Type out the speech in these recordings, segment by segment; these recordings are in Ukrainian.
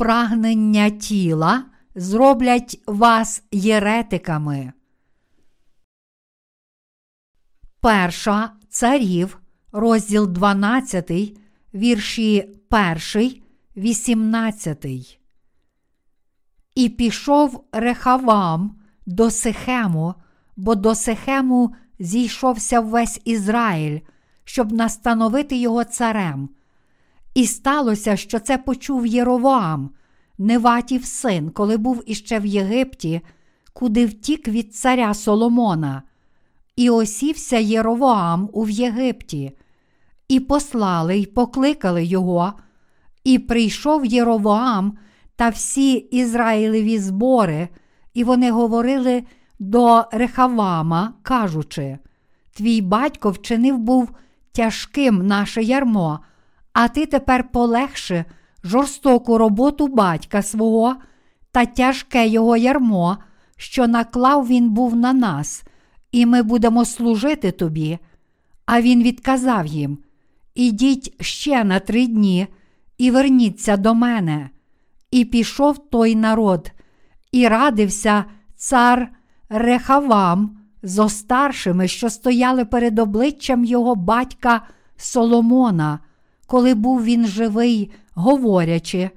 прагнення тіла зроблять вас єретиками. Перша царів, розділ 12, вірші 1, 18. І пішов Рехавам до Сихему, бо до Сихему зійшовся весь Ізраїль, щоб настановити його царем. І сталося, що це почув Єровоам, Неватів син, коли був іще в Єгипті, куди втік від царя Соломона. І осівся Єровоам у Єгипті, і послали й покликали його, і прийшов Єровоам та всі Ізраїлеві збори, і вони говорили до Рехавама, кажучи: Твій батько вчинив був тяжким наше ярмо, а ти тепер полегши жорстоку роботу батька свого та тяжке його ярмо, що наклав він був на нас, і ми будемо служити тобі. А він відказав їм: Ідіть ще на три дні і верніться до мене. І пішов той народ, і радився цар Рехавам зо старшими, що стояли перед обличчям його батька Соломона, коли був він живий, говорячи,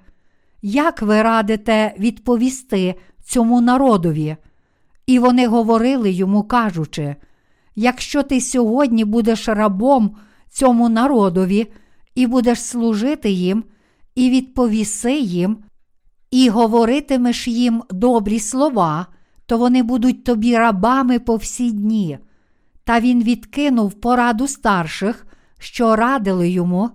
як ви радите відповісти цьому народові? І вони говорили йому, кажучи: якщо ти сьогодні будеш рабом цьому народові, і будеш служити їм, і відповіси їм, і говоритимеш їм добрі слова, то вони будуть тобі рабами по всі дні. Та він відкинув пораду старших, що радили йому,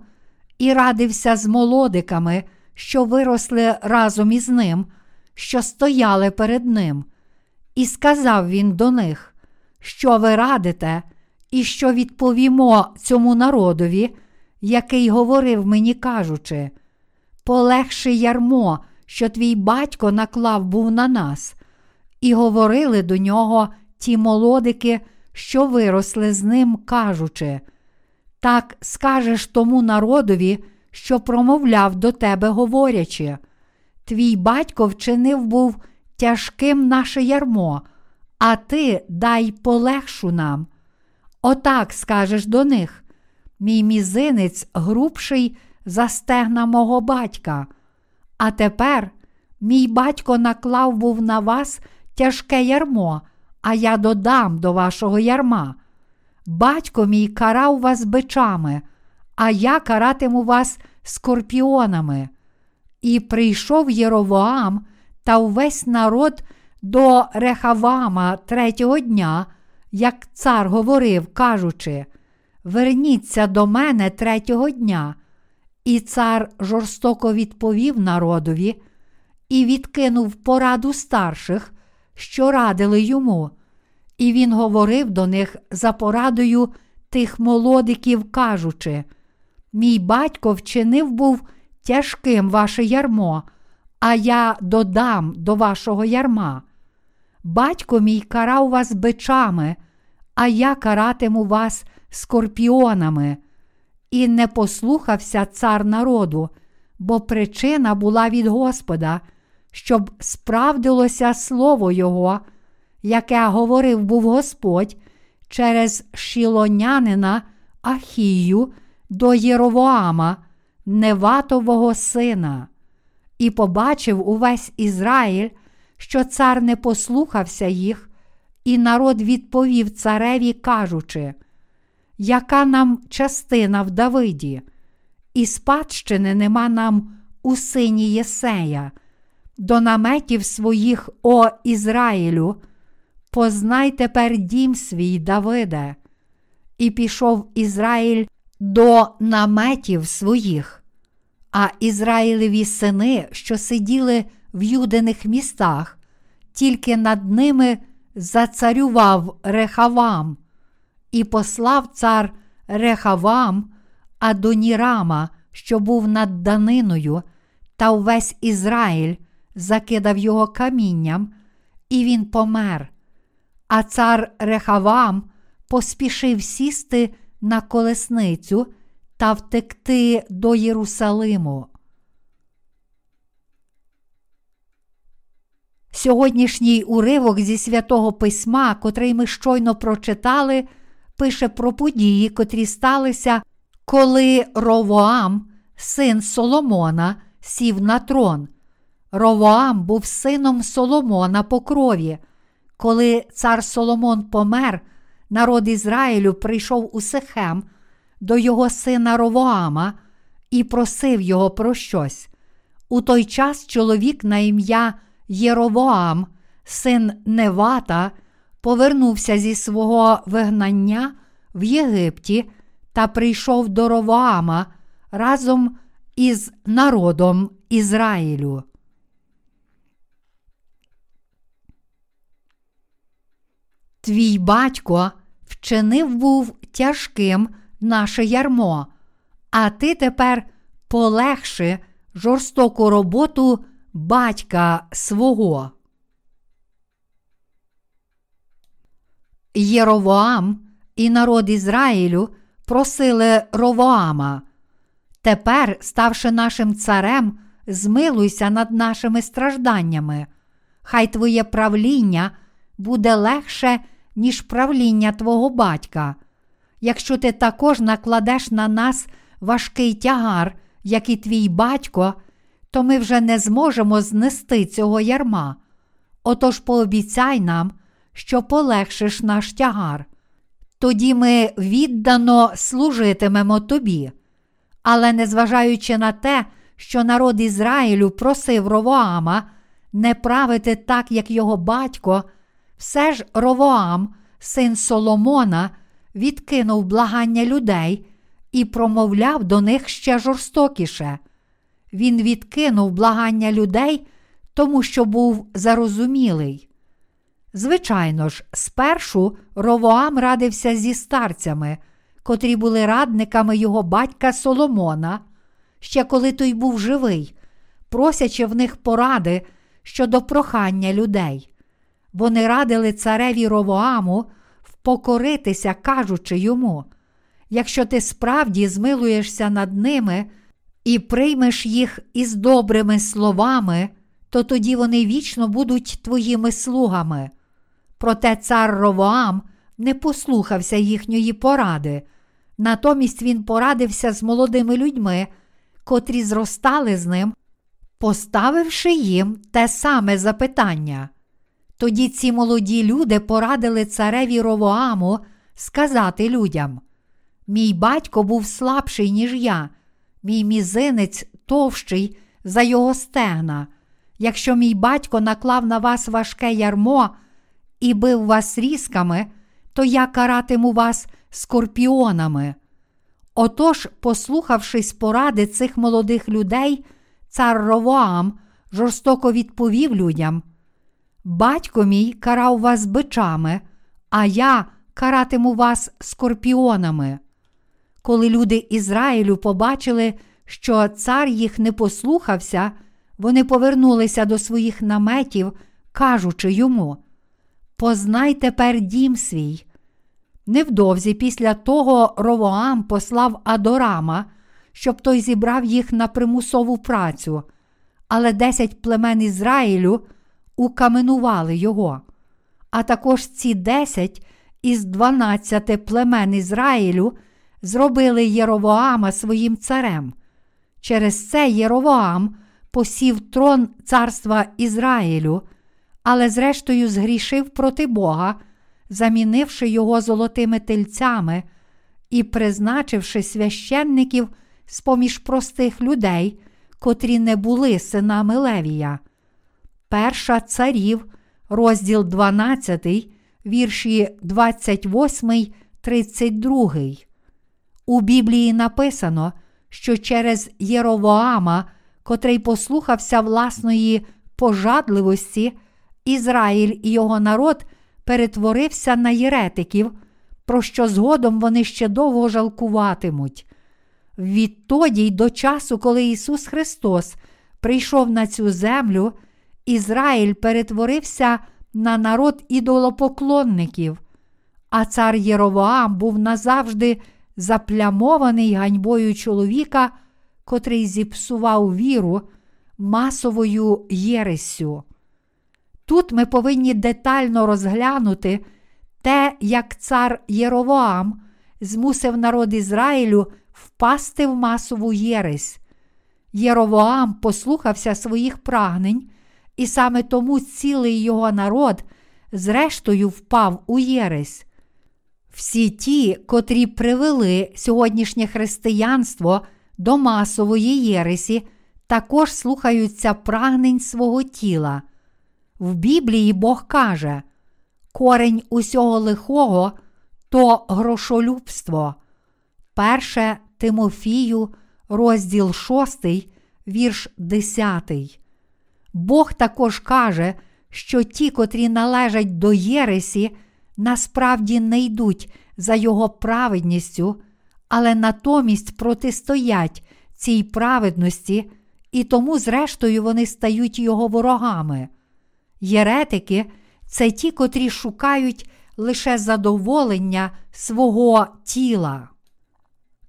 і радився з молодиками, що виросли разом із ним, що стояли перед ним. І сказав він до них, що ви радите, і що відповімо цьому народові, який говорив мені, кажучи: полегши ярмо, що твій батько наклав був на нас, і говорили до нього ті молодики, що виросли з ним, кажучи: Так скажеш тому народові, що промовляв до тебе, говорячи, твій батько вчинив був тяжким наше ярмо, а ти дай полегшу нам. Отак скажеш до них: мій мізинець грубший за стегна мого батька. А тепер мій батько наклав був на вас тяжке ярмо, а я додам до вашого ярма. Батько мій карав вас бичами, а я каратиму вас скорпіонами. І прийшов Єровоам та увесь народ до Рехавама третього дня, як цар говорив, кажучи: Верніться до мене третього дня. І цар жорстоко відповів народові і відкинув пораду старших, що радили йому. І він говорив до них за порадою тих молодиків, кажучи: Мій батько вчинив був тяжким ваше ярмо, а я додам до вашого ярма. Батько мій карав вас бичами, а я каратиму вас скорпіонами. І не послухався цар народу, бо причина була від Господа, щоб справдилося слово Його, яке говорив був Господь через шілонянина Ахію до Єровоама, Неватового сина, і побачив увесь Ізраїль, що цар не послухався їх, і народ відповів цареві, кажучи, яка нам частина в Давиді, і спадщини нема нам у сині Єсея, до наметів своїх, о Ізраїлю, познай тепер дім свій Давиде, і пішов Ізраїль до наметів своїх, а Ізраїлеві сини, що сиділи в юдених містах, тільки над ними зацарював Рехавам, і послав цар Рехавам Адонірама, що був над даниною, та увесь Ізраїль закидав його камінням, і він помер. А цар Рехавам поспішив сісти на колесницю та втекти до Єрусалиму. Сьогоднішній уривок зі святого письма, котрий ми щойно прочитали, пише про події, котрі сталися, коли Ровоам, син Соломона, сів на трон. Ровоам був сином Соломона по крові. Коли цар Соломон помер, народ Ізраїлю прийшов у Сихем до його сина Ровоама і просив його про щось. У той час чоловік на ім'я Єровоам, син Невата, повернувся зі свого вигнання в Єгипті та прийшов до Ровоама разом із народом Ізраїлю. Твій батько вчинив був тяжким наше ярмо, а ти тепер полегши жорстоку роботу батька свого. Єровоам і народ Ізраїлю просили Ровоама. Тепер, ставши нашим царем, змилуйся над нашими стражданнями. Хай твоє правління буде легше, ніж правління твого батька. Якщо ти також накладеш на нас важкий тягар, як і твій батько, то ми вже не зможемо знести цього ярма. Отож пообіцяй нам, що полегшиш наш тягар. Тоді ми віддано служитимемо тобі. Але незважаючи на те, що народ Ізраїлю просив Ровоама не правити так, як його батько, все ж Ровоам, син Соломона, відкинув благання людей і промовляв до них ще жорстокіше. Він відкинув благання людей, тому що був зарозумілий. Звичайно ж, спершу Ровоам радився зі старцями, котрі були радниками його батька Соломона, ще коли той був живий, просячи в них поради щодо прохання людей. Вони радили цареві Ровоаму впокоритися, кажучи йому: якщо ти справді змилуєшся над ними і приймеш їх із добрими словами, то тоді вони вічно будуть твоїми слугами. Проте цар Ровоам не послухався їхньої поради. Натомість він порадився з молодими людьми, котрі зростали з ним, поставивши їм те саме запитання. Тоді ці молоді люди порадили цареві Ровоаму сказати людям: Мій батько був слабший, ніж я, мій мізинець товщий за його стегна. Якщо мій батько наклав на вас важке ярмо і бив вас різками, то я каратиму вас скорпіонами. Отож, послухавшись поради цих молодих людей, цар Ровоам жорстоко відповів людям: Батько мій карав вас бичами, а я каратиму вас скорпіонами. Коли люди Ізраїлю побачили, що цар їх не послухався, вони повернулися до своїх наметів, кажучи йому: Познай тепер дім свій. Невдовзі після того Ровоам послав Адорама, щоб той зібрав їх на примусову працю, але десять племен Ізраїлю укаменували його. А також ці десять із дванадцяти племен Ізраїлю зробили Єровоама своїм царем. Через це Єровоам посів трон царства Ізраїлю, але зрештою згрішив проти Бога, замінивши його золотими тельцями і призначивши священників з поміж простих людей, котрі не були синами Левія. Перша царів, розділ 12, вірші 28, 32. У Біблії написано, що через Єровоама, котрий послухався власної пожадливості, Ізраїль і його народ перетворився на єретиків, про що згодом вони ще довго жалкуватимуть. Відтоді й до часу, коли Ісус Христос прийшов на цю землю, Ізраїль перетворився на народ ідолопоклонників, а цар Єровоам був назавжди заплямований ганьбою чоловіка, котрий зіпсував віру масовою єресю. Тут ми повинні детально розглянути те, як цар Єровоам змусив народ Ізраїлю впасти в масову єресь. Єровоам послухався своїх прагнень, і саме тому цілий його народ, зрештою, впав у єресь. Всі ті, котрі привели сьогоднішнє християнство до масової єресі, також слухаються прагнень свого тіла. В Біблії Бог каже, корень усього лихого то грошолюбство. Перше Тимофію, розділ 6, вірш 10. Бог також каже, що ті, котрі належать до Єресі, насправді не йдуть за його праведністю, але натомість протистоять цій праведності, і тому, зрештою, вони стають його ворогами. Єретики це ті, котрі шукають лише задоволення свого тіла.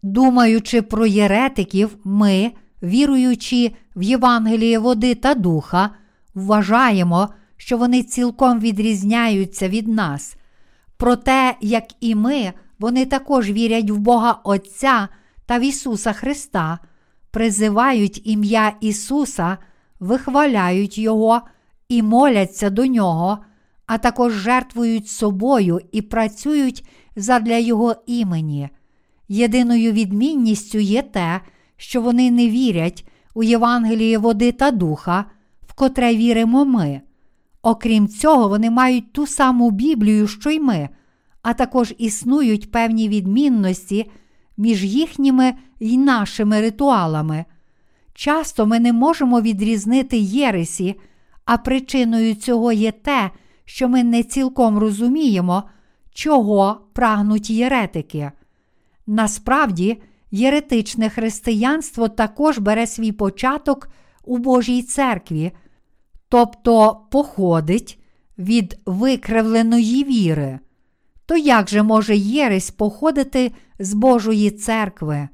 Думаючи про єретиків, ми, віруючи в Євангеліє води та духа, вважаємо, що вони цілком відрізняються від нас. Проте, як і ми, вони також вірять в Бога Отця та в Ісуса Христа, призивають ім'я Ісуса, вихваляють Його і моляться до Нього, а також жертвують собою і працюють задля Його імені. Єдиною відмінністю є те, що вони не вірять у Євангеліє води та духа, в котре віримо ми. Окрім цього, вони мають ту саму Біблію, що й ми, а також існують певні відмінності між їхніми й нашими ритуалами. Часто ми не можемо відрізнити Єресі, а причиною цього є те, що ми не цілком розуміємо, чого прагнуть єретики. Насправді, єретичне християнство також бере свій початок у Божій церкві, тобто походить від викривленої віри. То як же може єресь походити з Божої церкви?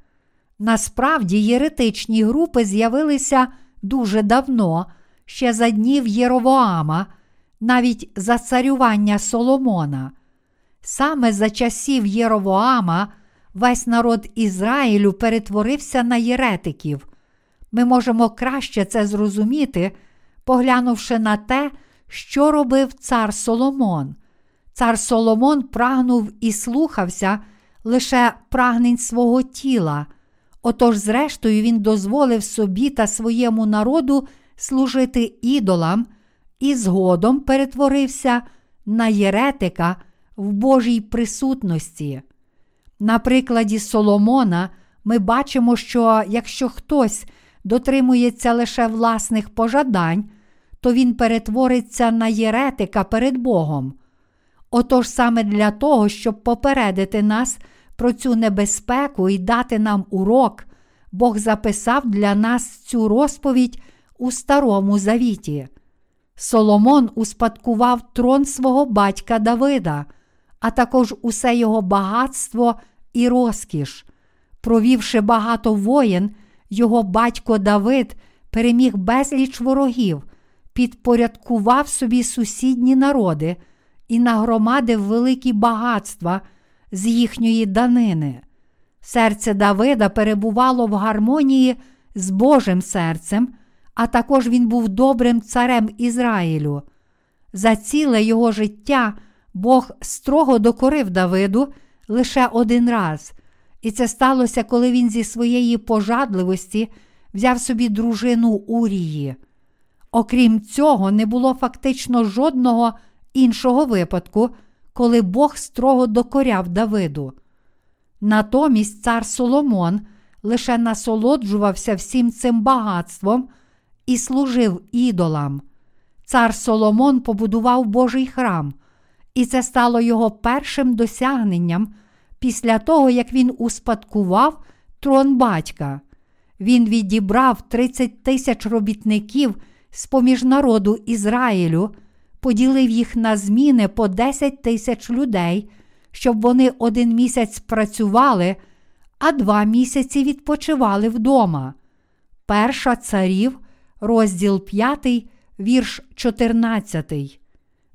Насправді, єретичні групи з'явилися дуже давно, ще за днів Єровоама, навіть за царювання Соломона. Саме за часів Єровоама весь народ Ізраїлю перетворився на єретиків. Ми можемо краще це зрозуміти, поглянувши на те, що робив цар Соломон. Цар Соломон прагнув і слухався лише прагнень свого тіла. Отож, зрештою, він дозволив собі та своєму народу служити ідолам і згодом перетворився на єретика в Божій присутності. На прикладі Соломона ми бачимо, що якщо хтось дотримується лише власних пожадань, то він перетвориться на єретика перед Богом. Отож саме для того, щоб попередити нас про цю небезпеку і дати нам урок, Бог записав для нас цю розповідь у Старому Завіті. Соломон успадкував трон свого батька Давида, а також усе його багатство і розкіш. Провівши багато воєн, його батько Давид переміг безліч ворогів, підпорядкував собі сусідні народи і нагромадив великі багатства з їхньої данини. Серце Давида перебувало в гармонії з Божим серцем, а також він був добрим царем Ізраїлю. За ціле його життя Бог строго докорив Давиду лише один раз, і це сталося, коли він зі своєї пожадливості взяв собі дружину Урії. Окрім цього, не було фактично жодного іншого випадку, коли Бог строго докоряв Давиду. Натомість цар Соломон лише насолоджувався всім цим багатством і служив ідолам. Цар Соломон побудував Божий храм, і це стало його першим досягненням після того, як він успадкував трон батька. Він відібрав 30 тисяч робітників з поміж народу Ізраїлю, поділив їх на зміни по 10 тисяч людей, щоб вони один місяць працювали, а два місяці відпочивали вдома. Перша царів, розділ 5, вірш 14.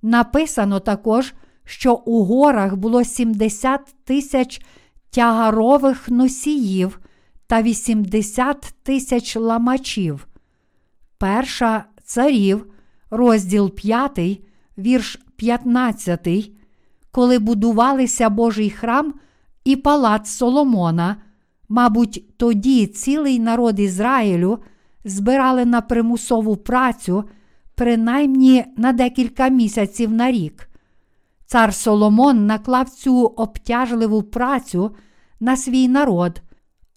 Написано також, що у горах було 70 тисяч тягарових носіїв та 80 тисяч ламачів. Перша царів, розділ 5, вірш 15, коли будувалися Божий храм і палац Соломона, мабуть, тоді цілий народ Ізраїлю збирали на примусову працю принаймні на декілька місяців на рік. Цар Соломон наклав цю обтяжливу працю на свій народ,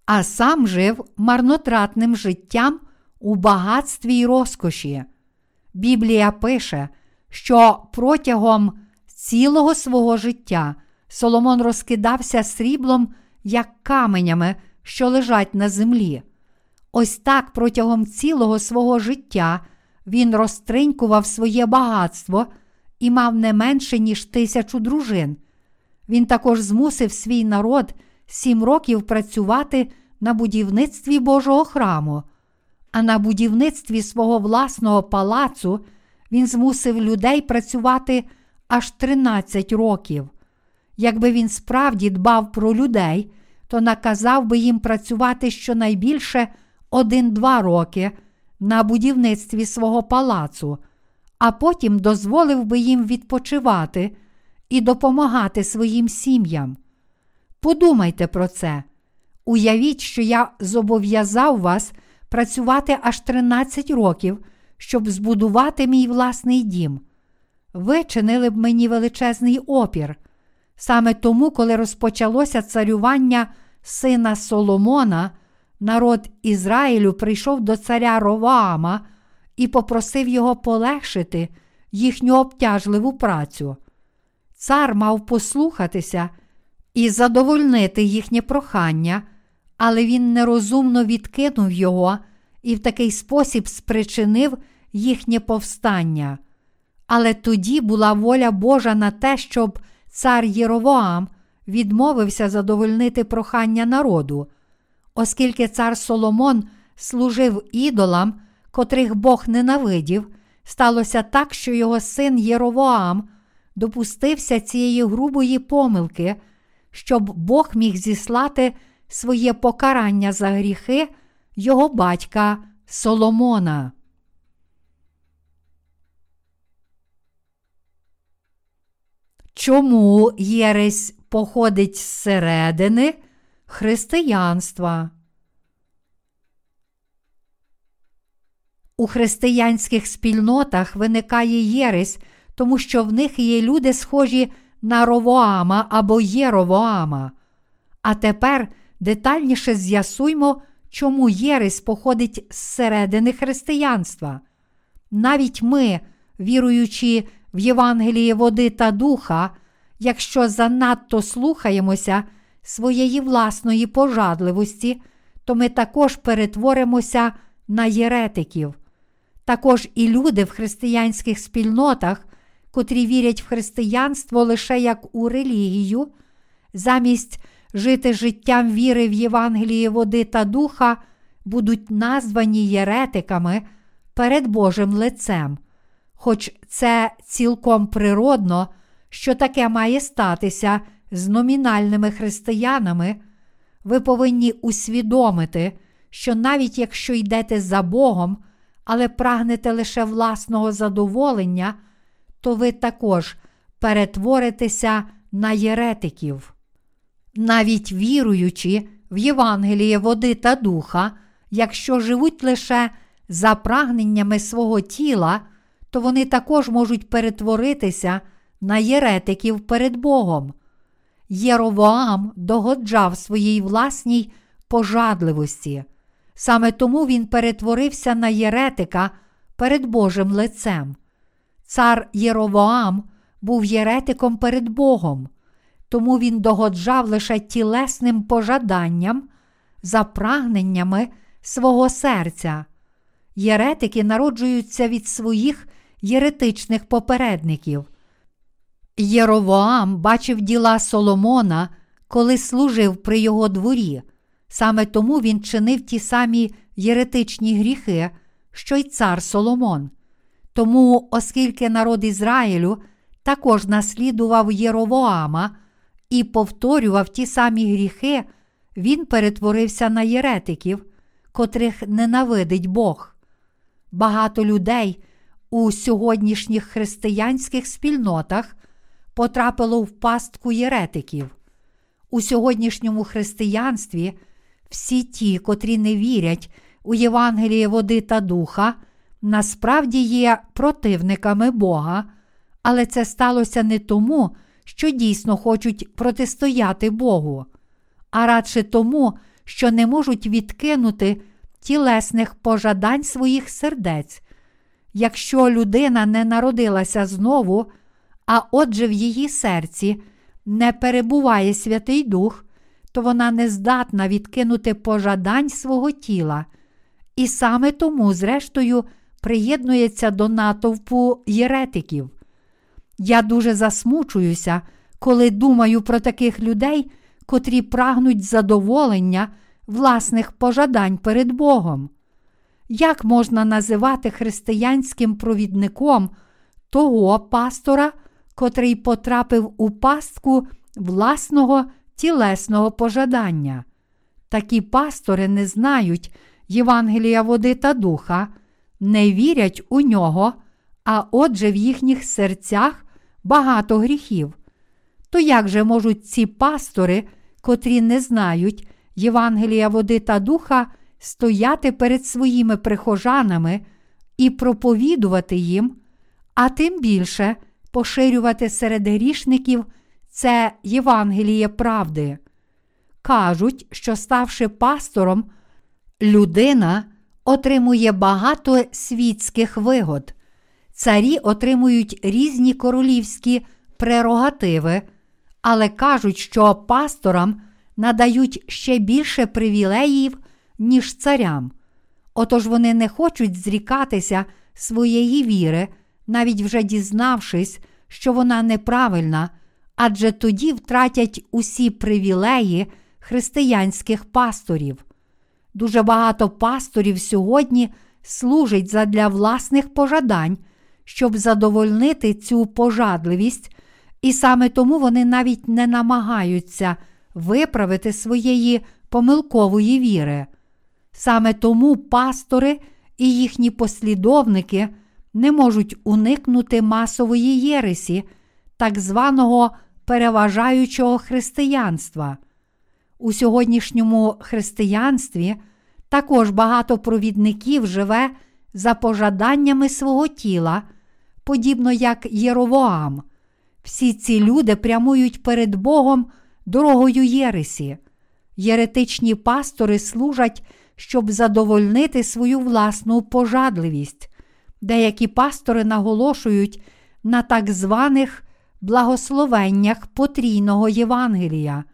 а сам жив марнотратним життям у багатстві й розкоші. Біблія пише, що протягом цілого свого життя Соломон розкидався сріблом, як каменями, що лежать на землі. Ось так протягом цілого свого життя він розтринькував своє багатство і мав не менше, ніж тисячу дружин. Він також змусив свій народ сім років працювати на будівництві Божого храму, а на будівництві свого власного палацу він змусив людей працювати аж 13 років. Якби він справді дбав про людей, то наказав би їм працювати щонайбільше один-два роки на будівництві свого палацу, а потім дозволив би їм відпочивати і допомагати своїм сім'ям. Подумайте про це. Уявіть, що я зобов'язав вас працювати аж 13 років, щоб збудувати мій власний дім. Ви чинили б мені величезний опір. Саме тому, коли розпочалося царювання сина Соломона, народ Ізраїлю прийшов до царя Роваама і попросив його полегшити їхню обтяжливу працю. Цар мав послухатися і задовольнити їхнє прохання, але він нерозумно відкинув його і в такий спосіб спричинив їхнє повстання. Але тоді була воля Божа на те, щоб цар Єровоам відмовився задовольнити прохання народу, оскільки цар Соломон служив ідолам, котрих Бог ненавидів, сталося так, що його син Єровоам допустився цієї грубої помилки, щоб Бог міг зіслати своє покарання за гріхи його батька Соломона. Чому єресь походить зсередини християнства? У християнських спільнотах виникає єресь, тому що в них є люди, схожі на Ровоама або Єровоама. А тепер детальніше з'ясуймо, чому єресь походить зсередини християнства. Навіть ми, віруючи в Євангелії води та духа, якщо занадто слухаємося своєї власної пожадливості, то ми також перетворимося на єретиків. Також і люди в християнських спільнотах, котрі вірять в християнство лише як у релігію, замість жити життям віри в Євангелії води та духа, будуть названі єретиками перед Божим лицем. Хоч це цілком природно, що таке має статися з номінальними християнами, ви повинні усвідомити, що навіть якщо йдете за Богом, але прагнете лише власного задоволення, то ви також перетворитеся на єретиків. Навіть віруючи в Євангеліє води та духа, якщо живуть лише за прагненнями свого тіла, то вони також можуть перетворитися на єретиків перед Богом. Єровоам догоджав своїй власній пожадливості. Саме тому він перетворився на єретика перед Божим лицем. Цар Єровоам був єретиком перед Богом, тому він догоджав лише тілесним пожаданням за прагненнями свого серця. Єретики народжуються від своїх єретичних попередників. Єровоам бачив діла Соломона, коли служив при його дворі. Саме тому він чинив ті самі єретичні гріхи, що й цар Соломон. Тому, оскільки народ Ізраїлю також наслідував Єровоама і повторював ті самі гріхи, він перетворився на єретиків, котрих ненавидить Бог. Багато людей у сьогоднішніх християнських спільнотах потрапило в пастку єретиків. У сьогоднішньому християнстві всі ті, котрі не вірять у Євангеліє води та духа, насправді є противниками Бога, але це сталося не тому, що дійсно хочуть протистояти Богу, а радше тому, що не можуть відкинути тілесних пожадань своїх сердець. Якщо людина не народилася знову, а отже в її серці не перебуває Святий Дух, то вона не здатна відкинути пожадань свого тіла, і саме тому, зрештою, приєднується до натовпу єретиків. Я дуже засмучуюся, коли думаю про таких людей, котрі прагнуть задоволення власних пожадань перед Богом. Як можна називати християнським провідником того пастора, котрий потрапив у пастку власного тілесного пожадання? Такі пастори не знають Євангелія води та духа, не вірять у нього, а отже в їхніх серцях багато гріхів. То як же можуть ці пастори, котрі не знають Євангелія води та духа, стояти перед своїми прихожанами і проповідувати їм, а тим більше поширювати серед грішників це Євангеліє правди? Кажуть, що ставши пастором, людина отримує багато світських вигод. Царі отримують різні королівські прерогативи, але кажуть, що пасторам надають ще більше привілеїв, ніж царям. Отож вони не хочуть зрікатися своєї віри, навіть вже дізнавшись, що вона неправильна, адже тоді втратять усі привілеї християнських пасторів. Дуже багато пасторів сьогодні служить задля власних пожадань, щоб задовольнити цю пожадливість, і саме тому вони навіть не намагаються виправити своєї помилкової віри. Саме тому пастори і їхні послідовники не можуть уникнути масової єресі, так званого переважаючого християнства. У сьогоднішньому християнстві також багато провідників живе за пожаданнями свого тіла, подібно як Єровоам. Всі ці люди прямують перед Богом дорогою Єресі. Єретичні пастори служать, щоб задовольнити свою власну пожадливість. Деякі пастори наголошують на так званих благословеннях потрійного Євангелія.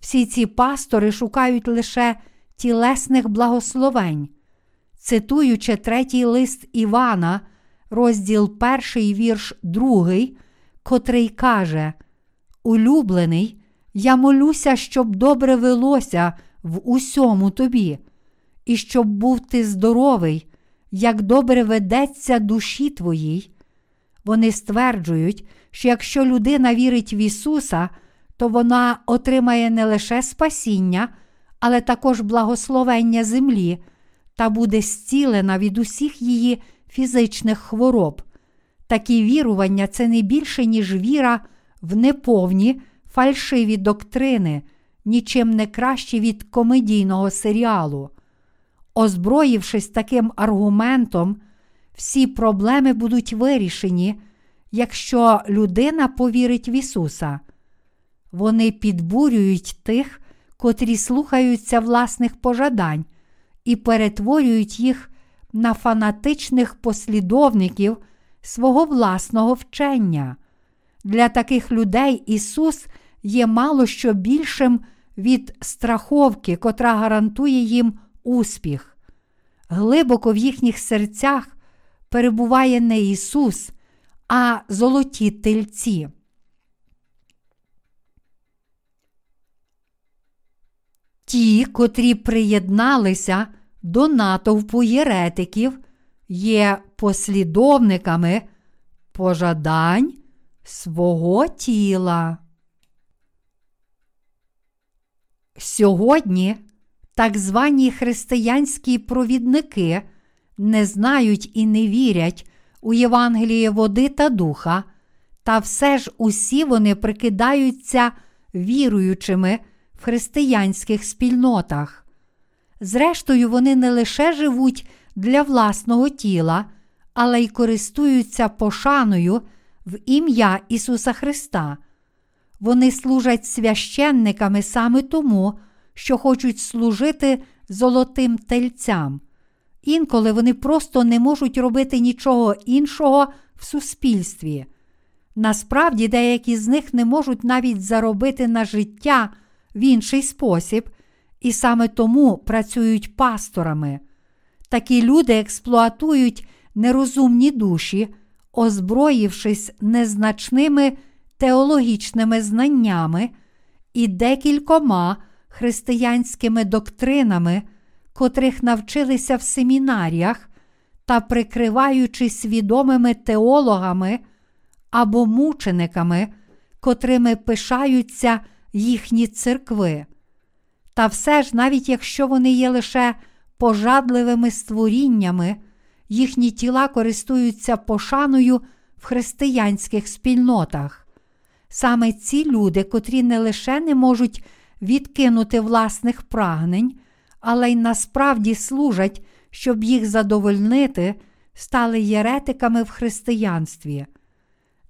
Всі ці пастори шукають лише тілесних благословень. Цитуючи третій лист Івана, розділ перший вірш другий, котрий каже: Улюблений, я молюся, щоб добре велося в усьому тобі, і щоб був ти здоровий, як добре ведеться душі твоїй. Вони стверджують, що якщо людина вірить в Ісуса, то вона отримає не лише спасіння, але також благословення землі та буде зцілена від усіх її фізичних хвороб. Такі вірування це не більше, ніж віра в неповні фальшиві доктрини, нічим не краще від комедійного серіалу. Озброївшись таким аргументом, всі проблеми будуть вирішені, якщо людина повірить в Ісуса. Вони підбурюють тих, котрі слухаються власних пожадань і перетворюють їх на фанатичних послідовників свого власного вчення. Для таких людей Ісус є мало що більшим від страховки, котра гарантує їм успіх. Глибоко в їхніх серцях перебуває не Ісус, а золоті тельці. Ті, котрі приєдналися до натовпу єретиків, є послідовниками пожадань свого тіла. Сьогодні так звані християнські провідники не знають і не вірять у Євангеліє води та духа, та все ж усі вони прикидаються віруючими в християнських спільнотах. Зрештою, вони не лише живуть для власного тіла, але й користуються пошаною в ім'я Ісуса Христа. Вони служать священниками саме тому, що хочуть служити золотим тельцям. Інколи вони просто не можуть робити нічого іншого в суспільстві. Насправді, деякі з них не можуть навіть заробити на життя в інший спосіб, і саме тому працюють пасторами. Такі люди експлуатують нерозумні душі, озброївшись незначними теологічними знаннями і декількома християнськими доктринами, котрих навчилися в семінаріях та прикриваючись відомими теологами або мучениками, котрими пишаються їхні церкви. Та все ж, навіть якщо вони є лише пожадливими створіннями, їхні тіла користуються пошаною в християнських спільнотах. Саме ці люди, котрі не лише не можуть відкинути власних прагнень, але й насправді служать, щоб їх задовольнити, стали єретиками в християнстві.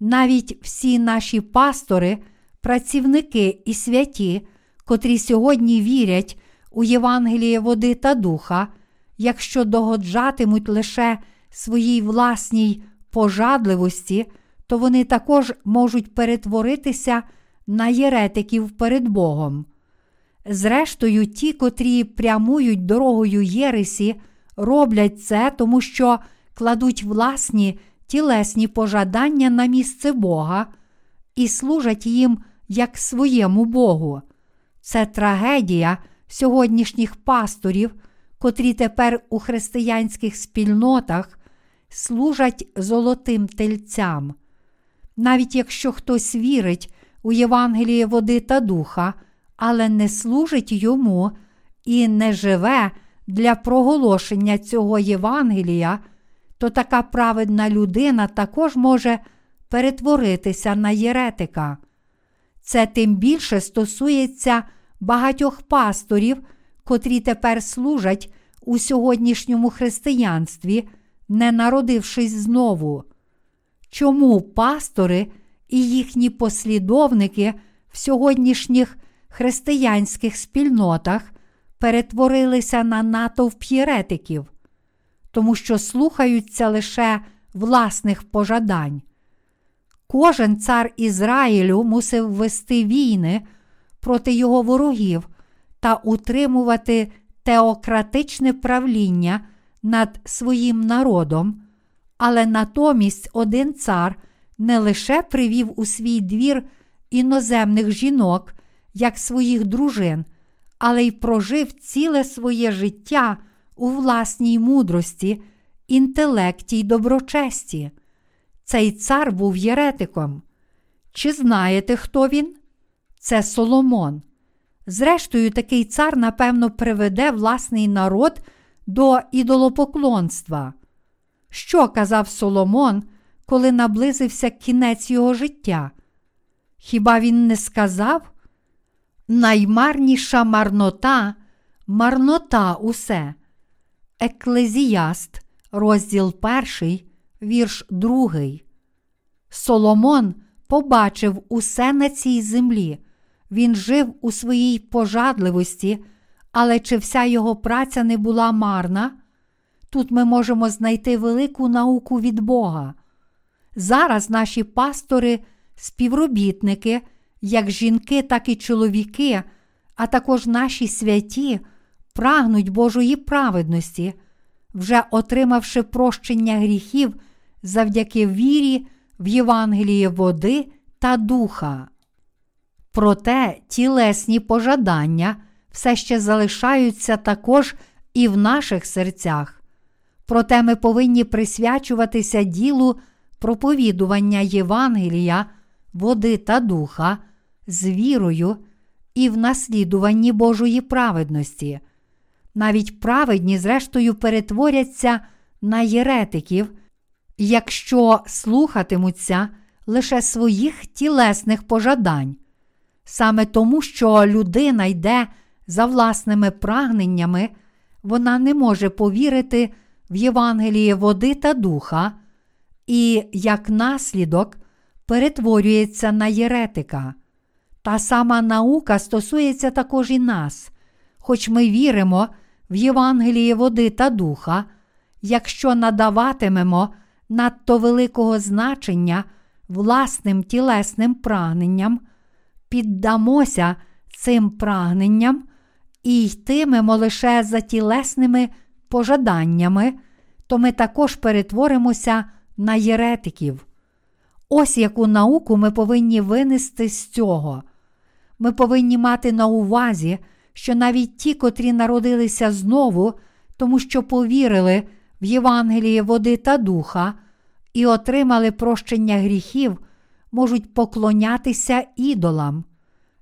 Навіть всі наші пастори, працівники і святі, котрі сьогодні вірять у Євангеліє води та духа, якщо догоджатимуть лише своїй власній пожадливості, то вони також можуть перетворитися на єретиків перед Богом. Зрештою, ті, котрі прямують дорогою Єресі, роблять це, тому що кладуть власні тілесні пожадання на місце Бога і служать їм як своєму Богу. Це трагедія сьогоднішніх пасторів, котрі тепер у християнських спільнотах служать золотим тельцям. Навіть якщо хтось вірить у Євангеліє води та духа, але не служить йому і не живе для проголошення цього Євангелія, то така праведна людина також може перетворитися на єретика. Це тим більше стосується багатьох пасторів, котрі тепер служать у сьогоднішньому християнстві, не народившись знову. Чому пастори і їхні послідовники в сьогоднішніх християнських спільнотах перетворилися на натовп єретиків? Тому що слухаються лише власних пожадань. Кожен цар Ізраїлю мусив вести війни проти його ворогів та утримувати теократичне правління над своїм народом, але натомість один цар не лише привів у свій двір іноземних жінок, як своїх дружин, але й прожив ціле своє життя у власній мудрості, інтелекті й доброчесті. Цей цар був єретиком. Чи знаєте, хто він? Це Соломон. Зрештою, такий цар, напевно, приведе власний народ до ідолопоклонства. Що казав Соломон, коли наблизився кінець його життя? Хіба він не сказав? Наймарніша марнота, марнота усе. Еклезіаст, розділ перший, вірш другий. Соломон побачив усе на цій землі. Він жив у своїй пожадливості, але чи вся його праця не була марна? Тут ми можемо знайти велику науку від Бога. Зараз наші пастори, співробітники, як жінки, так і чоловіки, а також наші святі, прагнуть Божої праведності, вже отримавши прощення гріхів завдяки вірі в Євангеліє води та духа. Проте тілесні пожадання все ще залишаються також і в наших серцях. Проте ми повинні присвячуватися ділу проповідування Євангелія, води та духа з вірою і в наслідуванні Божої праведності. Навіть праведні, зрештою, перетворяться на єретиків, якщо слухатимуться лише своїх тілесних пожадань. Саме тому, що людина йде за власними прагненнями, вона не може повірити в Євангеліє води та духа, і, як наслідок, перетворюється на єретика. Та сама наука стосується також і нас, хоч ми віримо в Євангеліє води та духа, якщо надаватимемо надто великого значення власним тілесним прагненням, піддамося цим прагненням і йтимемо лише за тілесними пожаданнями, то ми також перетворимося на єретиків. Ось яку науку ми повинні винести з цього. Ми повинні мати на увазі, що навіть ті, котрі народилися знову, тому що повірили в Євангеліє води та духа і отримали прощення гріхів, можуть поклонятися ідолам.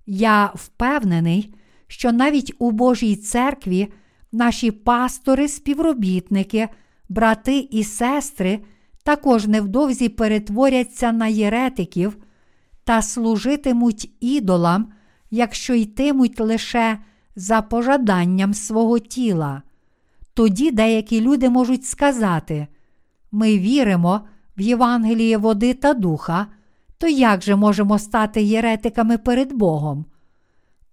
Я впевнений, що навіть у Божій церкві наші пастори, співробітники, брати і сестри також невдовзі перетворяться на єретиків та служитимуть ідолам, якщо йтимуть лише за пожаданням свого тіла. Тоді деякі люди можуть сказати: ми віримо в Євангеліє води та духа, то як же можемо стати єретиками перед Богом?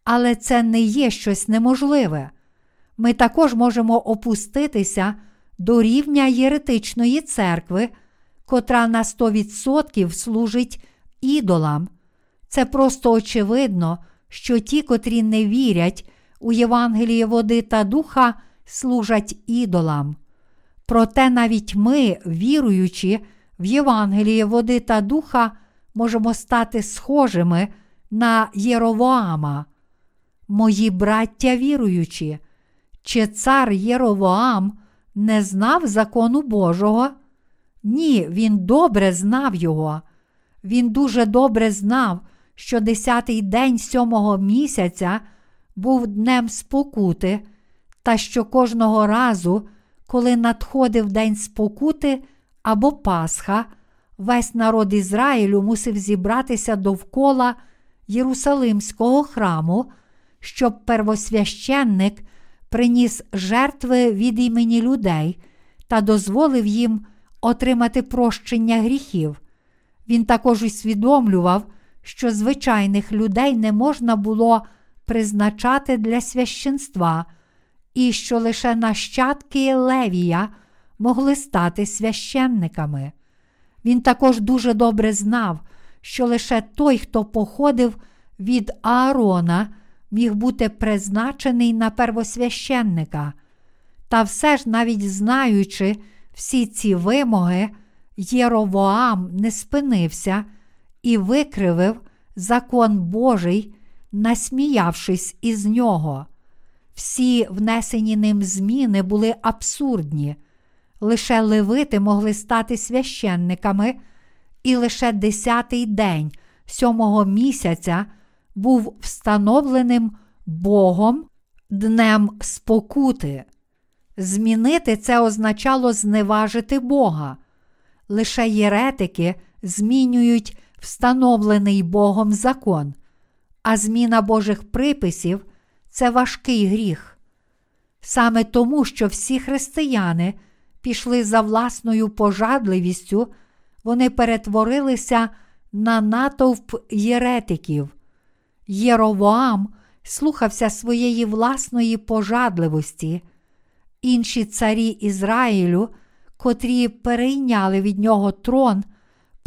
Але це не є щось неможливе. Ми також можемо опуститися до рівня єретичної церкви, котра на 100% служить ідолам. Це просто очевидно, що ті, котрі не вірять у Євангеліє води та духа, служать ідолам. Проте навіть ми, віруючи в Євангеліє води та духа, можемо стати схожими на Єровоама. Мої браття віруючі, чи цар Єровоам не знав закону Божого? Ні, він добре знав його. Він дуже добре знав, що десятий день сьомого місяця був днем спокути, та що кожного разу, коли надходив день спокути або Пасха, весь народ Ізраїлю мусив зібратися довкола Єрусалимського храму, щоб первосвященник приніс жертви від імені людей та дозволив їм отримати прощення гріхів. Він також усвідомлював, що звичайних людей не можна було призначати для священства, і що лише нащадки Левія могли стати священниками. Він також дуже добре знав, що лише той, хто походив від Аарона, міг бути призначений на первосвященника. Та все ж, навіть знаючи всі ці вимоги, Єровоам не спинився і викривив закон Божий, насміявшись із нього. Всі внесені ним зміни були абсурдні. Лише левити могли стати священниками, і лише десятий день сьомого місяця був встановленим Богом днем спокути. Змінити це означало зневажити Бога. Лише єретики змінюють встановлений Богом закон, а зміна Божих приписів це важкий гріх. Саме тому, що всі християни пішли за власною пожадливістю, вони перетворилися на натовп єретиків. Єровоам слухався своєї власної пожадливості. Інші царі Ізраїлю, котрі перейняли від нього трон,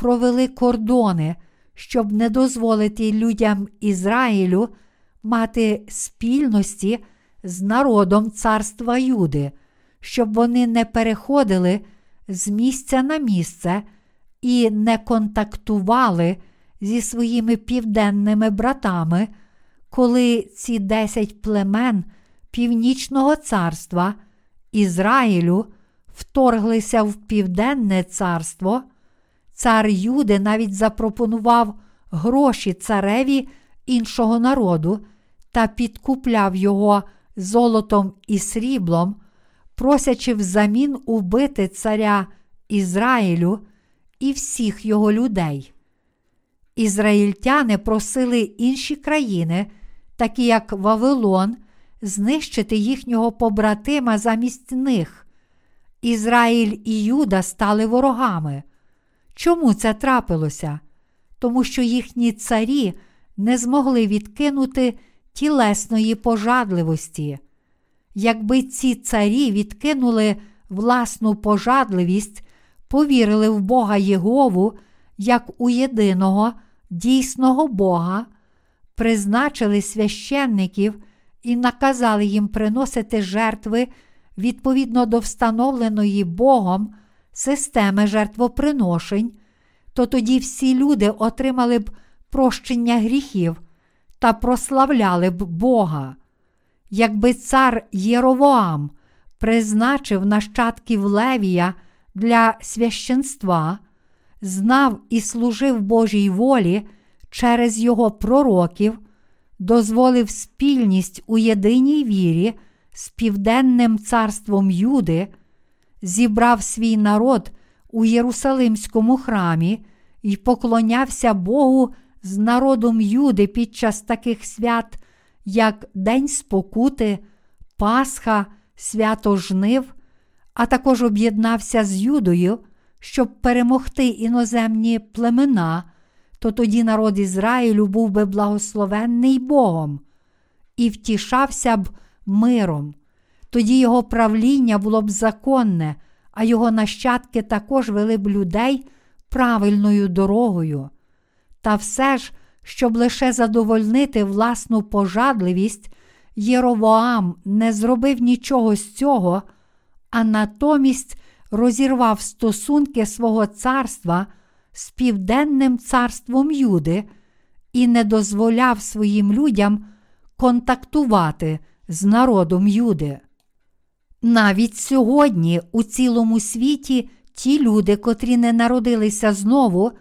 провели кордони, щоб не дозволити людям Ізраїлю мати спільності з народом царства Юди, щоб вони не переходили з місця на місце і не контактували зі своїми південними братами, коли ці десять племен Північного царства Ізраїлю вторглися в південне царство, цар Юди навіть запропонував гроші цареві іншого народу та підкупляв його золотом і сріблом, просячи взамін убити царя Ізраїлю і всіх його людей. Ізраїльтяни просили інші країни, такі як Вавилон, знищити їхнього побратима замість них. Ізраїль і Юда стали ворогами. Чому це трапилося? Тому що їхні царі не змогли відкинути тілесної пожадливості. Якби ці царі відкинули власну пожадливість, повірили в Бога Єгову як у єдиного дійсного Бога, призначили священників і наказали їм приносити жертви відповідно до встановленої Богом системи жертвоприношень, то тоді всі люди отримали б прощення гріхів та прославляли б Бога. Якби цар Єровоам призначив нащадків Левія для священства, знав і служив Божій волі через його пророків, дозволив спільність у єдиній вірі з південним царством Юди, зібрав свій народ у Єрусалимському храмі і поклонявся Богу з народом Юди під час таких свят, як День Спокути, Пасха, Свято Жнив, а також об'єднався з Юдою, щоб перемогти іноземні племена, то тоді народ Ізраїлю був би благословенний Богом і втішався б миром. Тоді його правління було б законне, а його нащадки також вели б людей правильною дорогою. Та все ж, щоб лише задовольнити власну пожадливість, Єровоам не зробив нічого з цього, а натомість розірвав стосунки свого царства з південним царством Юди і не дозволяв своїм людям контактувати з народом Юди. Навіть сьогодні у цілому світі ті люди, котрі не народилися знову,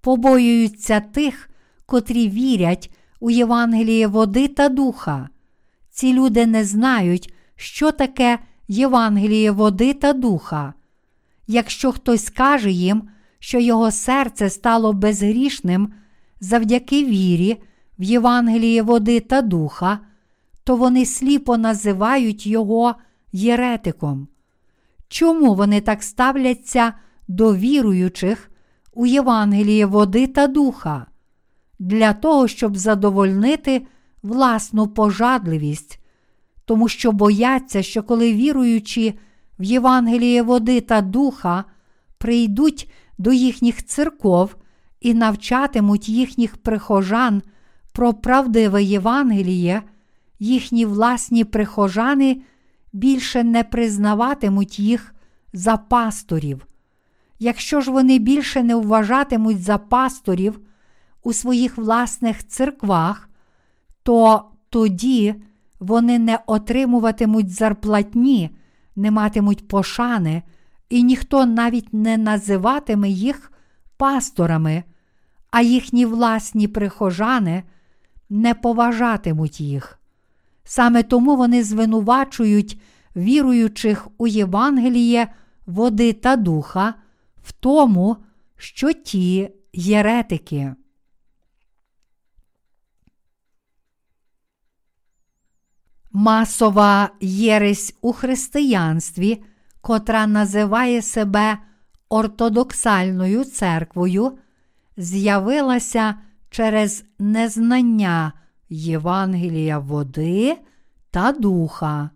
побоюються тих, котрі вірять у Євангеліє води та духа. Ці люди не знають, що таке Євангеліє води та духа. Якщо хтось скаже їм, що його серце стало безгрішним завдяки вірі в Євангеліє води та духа, то вони сліпо називають його єретиком. Чому вони так ставляться до віруючих у Євангеліє води та духа? Для того, щоб задовольнити власну пожадливість, тому що бояться, що коли віруючі в Євангеліє води та духа прийдуть до їхніх церков і навчатимуть їхніх прихожан про правдиве Євангеліє, їхні власні прихожани більше не признаватимуть їх за пасторів. Якщо ж вони більше не вважатимуть за пасторів у своїх власних церквах, то тоді вони не отримуватимуть зарплатні, не матимуть пошани, і ніхто навіть не називатиме їх пасторами, а їхні власні прихожани не поважатимуть їх. Саме тому вони звинувачують віруючих у Євангеліє води та духа в тому, що ті єретики. Масова єресь у християнстві, котра називає себе ортодоксальною церквою, з'явилася через незнання Євангелія води та духа.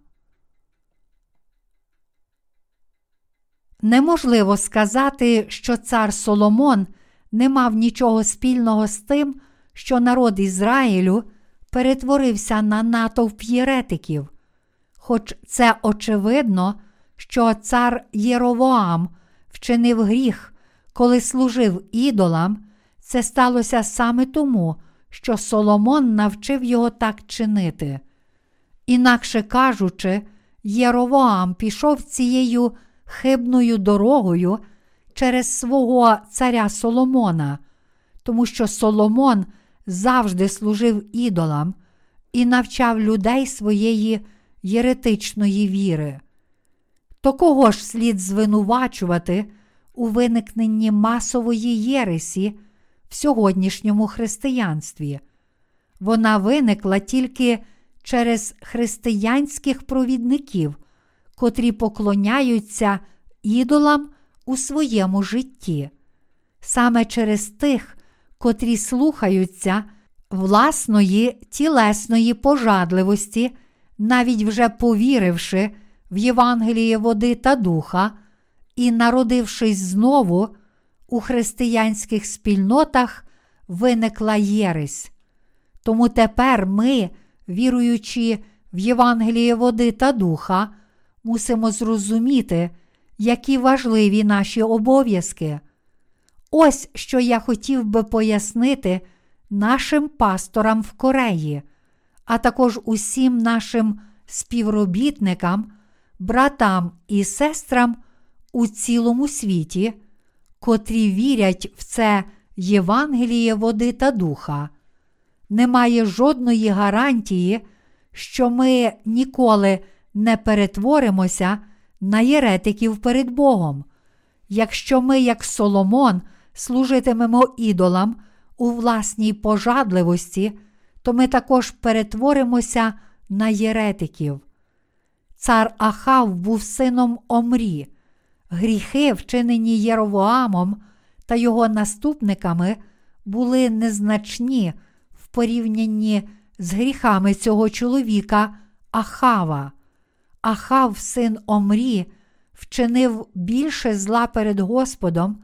Неможливо сказати, що цар Соломон не мав нічого спільного з тим, що народ Ізраїлю перетворився на натовп єретиків, хоч це очевидно, що цар Єровоам вчинив гріх, коли служив ідолам, це сталося саме тому, що Соломон навчив його так чинити. Інакше кажучи, Єровоам пішов цією хибною дорогою через свого царя Соломона, тому що Соломон завжди служив ідолам і навчав людей своєї єретичної віри. То кого ж слід звинувачувати у виникненні масової єресі в сьогоднішньому християнстві? Вона виникла тільки через християнських провідників, котрі поклоняються ідолам у своєму житті, саме через тих, котрі слухаються власної тілесної пожадливості, навіть вже повіривши в Євангеліє води та духа і народившись знову у християнських спільнотах, виникла єресь. Тому тепер ми, віруючи в Євангеліє води та духа, мусимо зрозуміти, які важливі наші обов'язки. Ось що я хотів би пояснити нашим пасторам в Кореї, а також усім нашим співробітникам, братам і сестрам у цілому світі, котрі вірять в це Євангеліє води та духа. Немає жодної гарантії, що ми ніколи не перетворимося на єретиків перед Богом. Якщо ми, як Соломон, служитимемо ідолам у власній пожадливості, то ми також перетворимося на єретиків. Цар Ахав був сином Омрі. Гріхи, вчинені Єровоамом та його наступниками, були незначні в порівнянні з гріхами цього чоловіка Ахава. Ахав, син Омрі, вчинив більше зла перед Господом,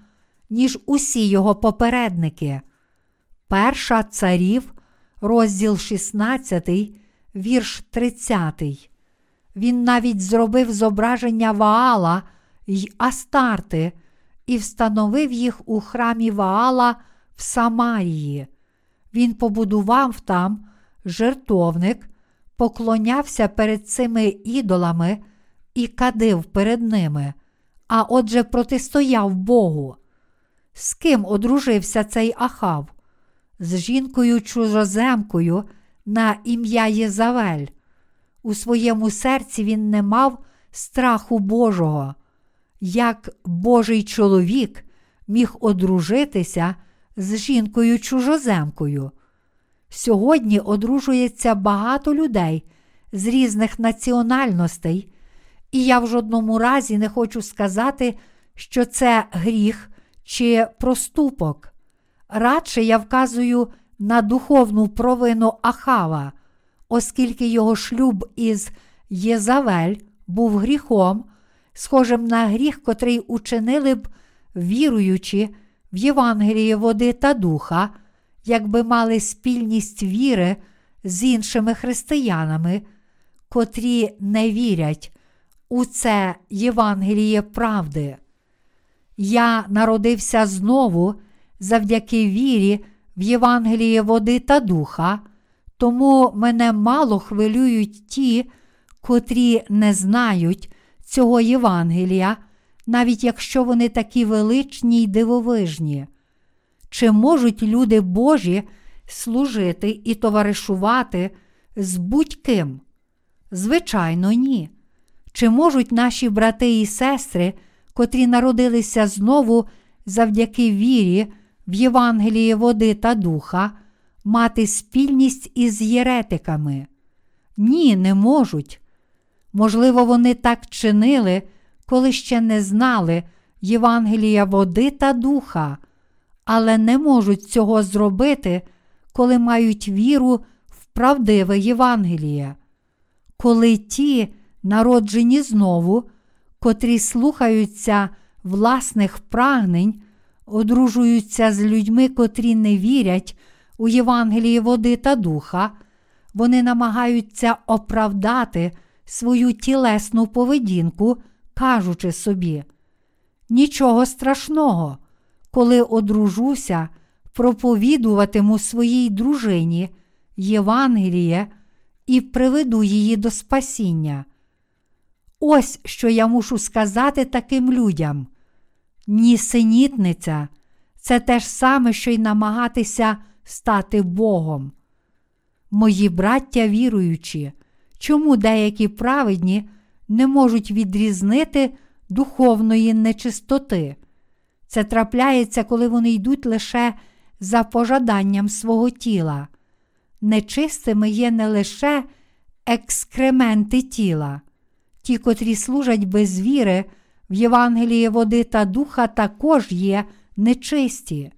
ніж усі його попередники. Перша царів, розділ 16, вірш 30. Він навіть зробив зображення Ваала й Астарти і встановив їх у храмі Ваала в Самарії. Він побудував там жертовник, поклонявся перед цими ідолами і кадив перед ними, а отже, протистояв Богу. З ким одружився цей Ахав? З жінкою чужоземкою на ім'я Єзавель. У своєму серці він не мав страху Божого. Як Божий чоловік міг одружитися з жінкою чужоземкою. Сьогодні одружується багато людей з різних національностей, і я в жодному разі не хочу сказати, що це гріх чи проступок. Радше я вказую на духовну провину Ахава, оскільки його шлюб із Єзавель був гріхом, схожим на гріх, котрий учинили б віруючи в Євангеліє води та духа, якби мали спільність віри з іншими християнами, котрі не вірять у це Євангеліє правди. Я народився знову завдяки вірі в Євангеліє води та духа, тому мене мало хвилюють ті, котрі не знають цього Євангелія, навіть якщо вони такі величні й дивовижні. Чи можуть люди Божі служити і товаришувати з будь-ким? Звичайно, ні. Чи можуть наші брати і сестри, котрі народилися знову завдяки вірі в Євангелії води та духа, мати спільність із єретиками? Ні, не можуть. Можливо, вони так чинили, коли ще не знали Євангелія води та духа, але не можуть цього зробити, коли мають віру в правдиве Євангеліє. Коли ті, народжені знову, котрі слухаються власних прагнень, одружуються з людьми, котрі не вірять у Євангелії води та духа, вони намагаються оправдати свою тілесну поведінку, кажучи собі, нічого страшного, коли одружуся, проповідуватиму своїй дружині Євангеліє і приведу її до спасіння. Ось що я мушу сказати таким людям. Нісенітниця це те ж саме, що й намагатися стати Богом. Мої браття віруючі, чому деякі праведні не можуть відрізнити духовної нечистоти? Це трапляється, коли вони йдуть лише за пожаданням свого тіла. Нечистими є не лише екскременти тіла, ті, котрі служать без віри в Євангелії води та духа, також є нечисті.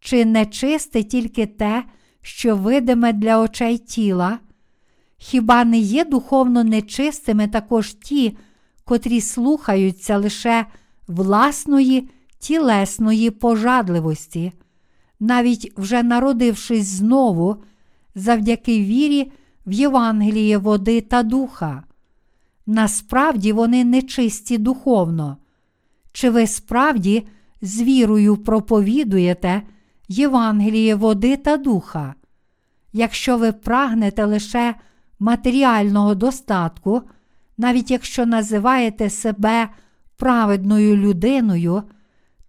Чи нечисте тільки те, що видиме для очей тіла? Хіба не є духовно нечистими також ті, котрі слухаються лише власної тілесної пожадливості, навіть вже народившись знову, завдяки вірі в Євангеліє води та духа? Насправді вони нечисті духовно. Чи ви справді з вірою проповідуєте Євангеліє води та духа? Якщо ви прагнете лише матеріального достатку, навіть якщо називаєте себе праведною людиною,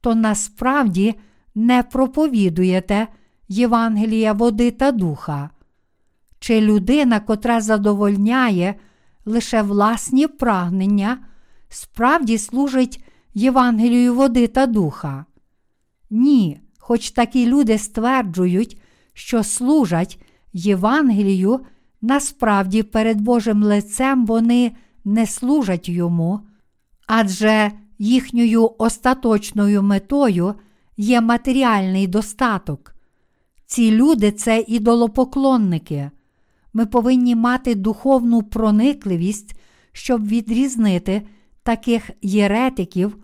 то насправді не проповідуєте Євангелія води та духа. Чи людина, котра задовольняє лише власні прагнення, справді служить Євангелію води та духа? Ні, хоч такі люди стверджують, що служать Євангелію, насправді перед Божим лицем вони не служать йому, адже їхньою остаточною метою є матеріальний достаток. Ці люди це ідолопоклонники. Ми повинні мати духовну проникливість, щоб відрізнити таких єретиків,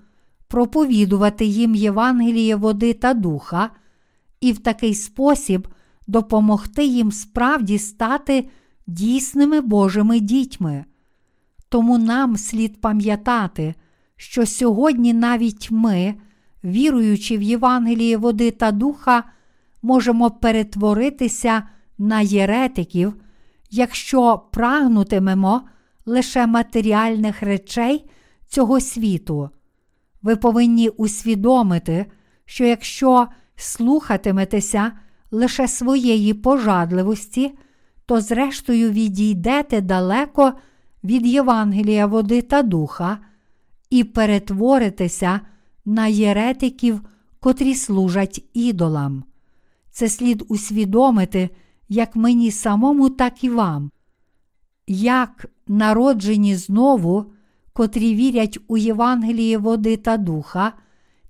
проповідувати їм Євангеліє води та духа, і в такий спосіб допомогти їм справді стати дійсними Божими дітьми. Тому нам слід пам'ятати, що сьогодні навіть ми, віруючи в Євангеліє води та духа, можемо перетворитися на єретиків, якщо прагнутимемо лише матеріальних речей цього світу. Ви повинні усвідомити, що якщо слухатиметеся лише своєї пожадливості, то зрештою відійдете далеко від Євангелія води та духа і перетворитеся на єретиків, котрі служать ідолам. Це слід усвідомити як мені самому, так і вам. Як народжені знову, котрі вірять у Євангеліє води та духа,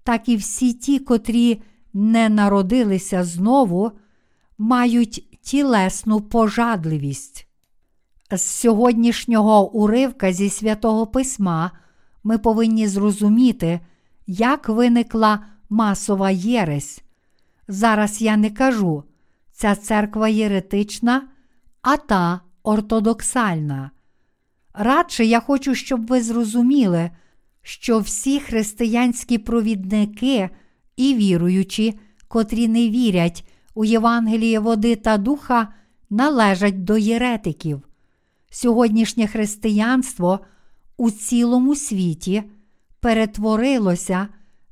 так і всі ті, котрі не народилися знову, мають тілесну пожадливість. З сьогоднішнього уривка зі святого Письма ми повинні зрозуміти, як виникла масова єресь. Зараз я не кажу, ця церква єретична, а та ортодоксальна. Радше я хочу, щоб ви зрозуміли, що всі християнські провідники і віруючі, котрі не вірять у Євангеліє води та духа, належать до єретиків. Сьогоднішнє християнство у цілому світі перетворилося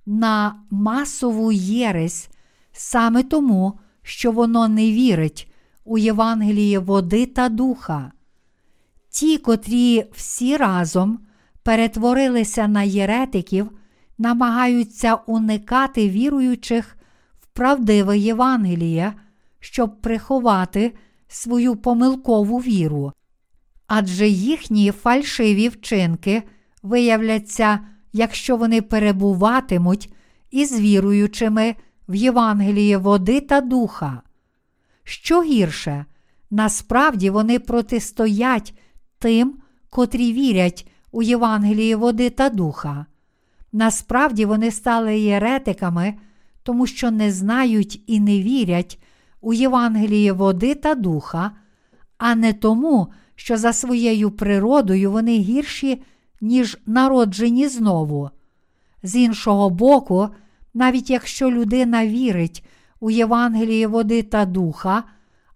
на масову єресь саме тому, що воно не вірить у Євангеліє води та духа. Ті, котрі всі разом перетворилися на єретиків, намагаються уникати віруючих правдиве Євангеліє, щоб приховати свою помилкову віру. Адже їхні фальшиві вчинки виявляться, якщо вони перебуватимуть із віруючими в Євангеліє води та духа. Що гірше, насправді вони протистоять тим, котрі вірять у Євангеліє води та духа. Насправді вони стали єретиками, тому що не знають і не вірять у Євангеліє води та духа, а не тому, що за своєю природою вони гірші, ніж народжені знову. З іншого боку, навіть якщо людина вірить у Євангеліє води та духа,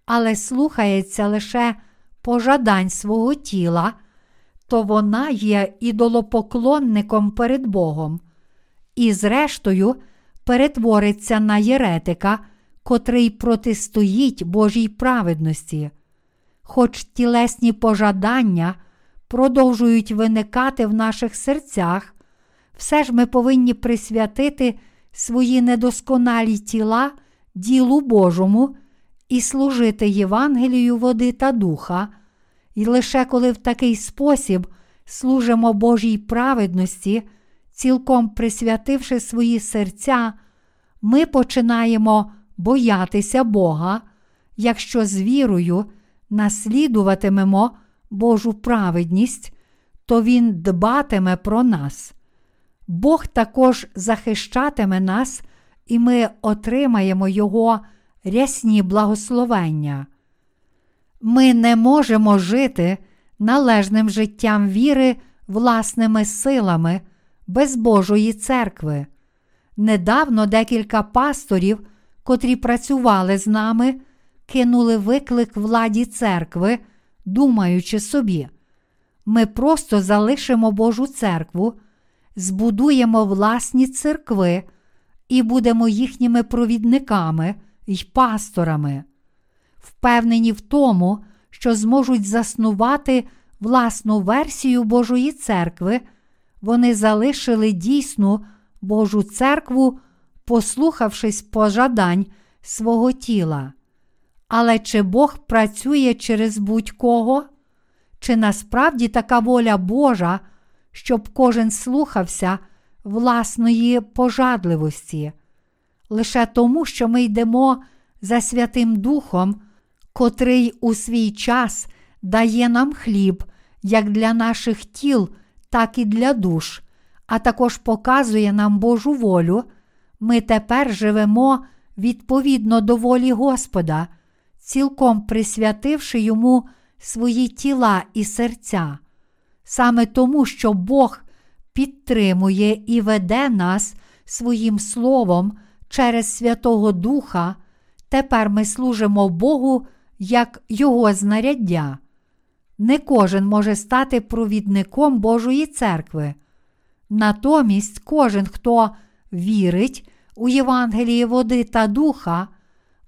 але слухається лише пожадань свого тіла, то вона є ідолопоклонником перед Богом, і, зрештою, перетвориться на єретика, котрий протистоїть Божій праведності. Хоч тілесні пожадання продовжують виникати в наших серцях, все ж ми повинні присвятити свої недосконалі тіла ділу Божому і служити Євангелію води та духа, і лише коли в такий спосіб служимо Божій праведності, цілком присвятивши свої серця, ми починаємо боятися Бога, якщо з вірою наслідуватимемо Божу праведність, то Він дбатиме про нас. Бог також захищатиме нас, і ми отримаємо Його рясні благословення. Ми не можемо жити належним життям віри власними силами без Божої церкви. Недавно декілька пасторів, котрі працювали з нами, кинули виклик владі церкви, думаючи собі, ми просто залишимо Божу церкву, збудуємо власні церкви і будемо їхніми провідниками й пасторами, впевнені в тому, що зможуть заснувати власну версію Божої церкви, вони залишили дійсну Божу церкву, послухавшись пожадань свого тіла. Але чи Бог працює через будь-кого? Чи насправді така воля Божа, щоб кожен слухався власної пожадливості? Лише тому, що ми йдемо за Святим Духом, котрий у свій час дає нам хліб як для наших тіл, так і для душ, а також показує нам Божу волю, ми тепер живемо відповідно до волі Господа, цілком присвятивши йому свої тіла і серця. Саме тому, що Бог підтримує і веде нас своїм словом через Святого Духа, тепер ми служимо Богу як Його знаряддя. Не кожен може стати провідником Божої церкви. Натомість кожен, хто вірить у Євангеліє води та духа,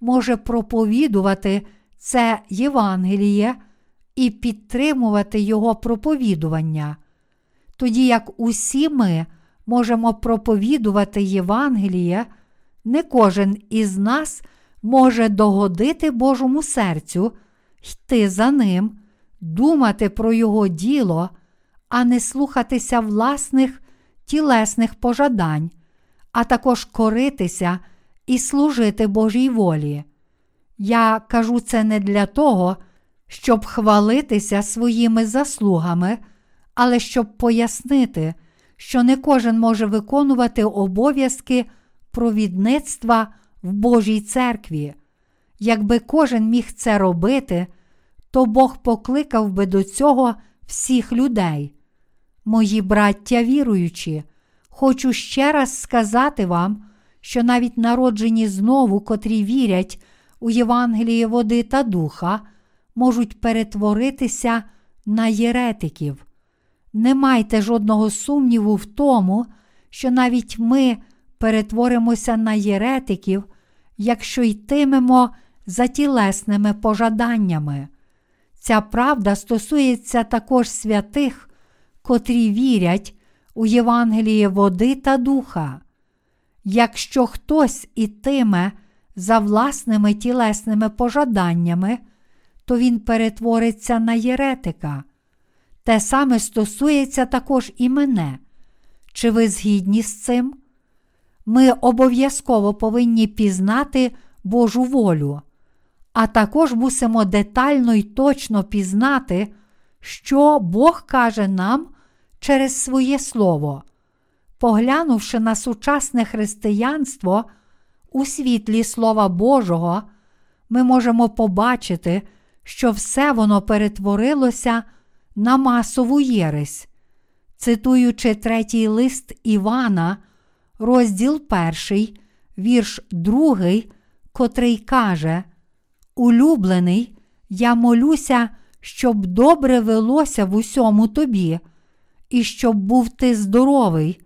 може проповідувати це Євангеліє і підтримувати його проповідування. Тоді як усі ми можемо проповідувати Євангеліє, не кожен із нас може догодити Божому серцю, йти за ним, думати про Його діло, а не слухатися власних тілесних пожадань, а також коритися і служити Божій волі. Я кажу це не для того, щоб хвалитися своїми заслугами, але щоб пояснити, що не кожен може виконувати обов'язки провідництва в Божій церкві. Якби кожен міг це робити, то Бог покликав би до цього всіх людей. Мої браття віруючі, хочу ще раз сказати вам, що навіть народжені знову, котрі вірять у Євангеліє води та духа, можуть перетворитися на єретиків. Не майте жодного сумніву в тому, що навіть ми перетворимося на єретиків, якщо йтимемо за тілесними пожаданнями. Ця правда стосується також святих, котрі вірять у Євангеліє води та духа. Якщо хтось ітиме за власними тілесними пожаданнями, то він перетвориться на єретика. Те саме стосується також і мене. Чи ви згідні з цим? Ми обов'язково повинні пізнати Божу волю, а також мусимо детально й точно пізнати, що Бог каже нам через своє Слово. Поглянувши на сучасне християнство у світлі Слова Божого, ми можемо побачити, що все воно перетворилося на масову єресь. Цитуючи третій лист Івана, розділ перший, вірш другий, котрий каже: Улюблений, я молюся, щоб добре велося в усьому тобі, і щоб був ти здоровий,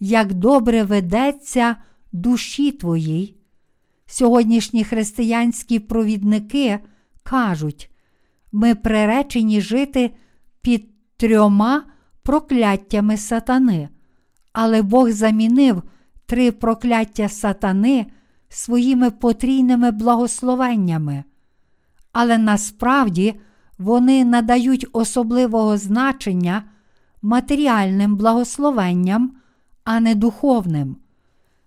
як добре ведеться душі твоїй. Сьогоднішні християнські провідники кажуть, ми приречені жити під трьома прокляттями сатани, але Бог замінив три прокляття сатани своїми потрійними благословеннями. Але насправді вони надають особливого значення матеріальним благословенням, а не духовним.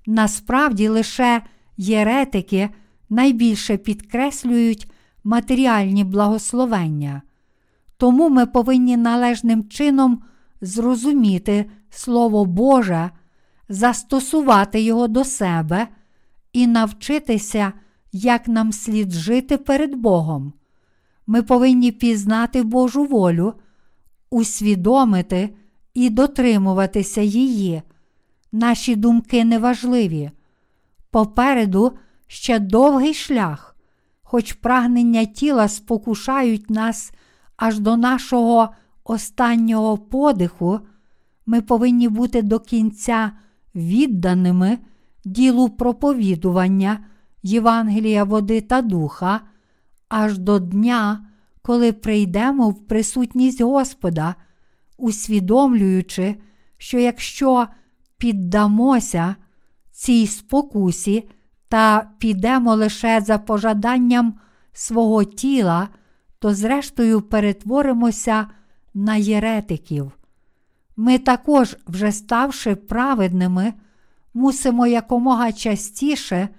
Насправді лише єретики найбільше підкреслюють матеріальні благословення. Тому ми повинні належним чином зрозуміти Слово Боже, застосувати його до себе і навчитися, як нам слід жити перед Богом. Ми повинні пізнати Божу волю, усвідомити і дотримуватися її. Наші думки неважливі. Попереду ще довгий шлях, хоч прагнення тіла спокушають нас аж до нашого останнього подиху, ми повинні бути до кінця відданими ділу проповідування Євангелія води та духа, аж до дня, коли прийдемо в присутність Господа, усвідомлюючи, що якщо піддамося цій спокусі та підемо лише за пожаданням свого тіла, то зрештою перетворимося на єретиків. Ми також, вже ставши праведними, мусимо якомога частіше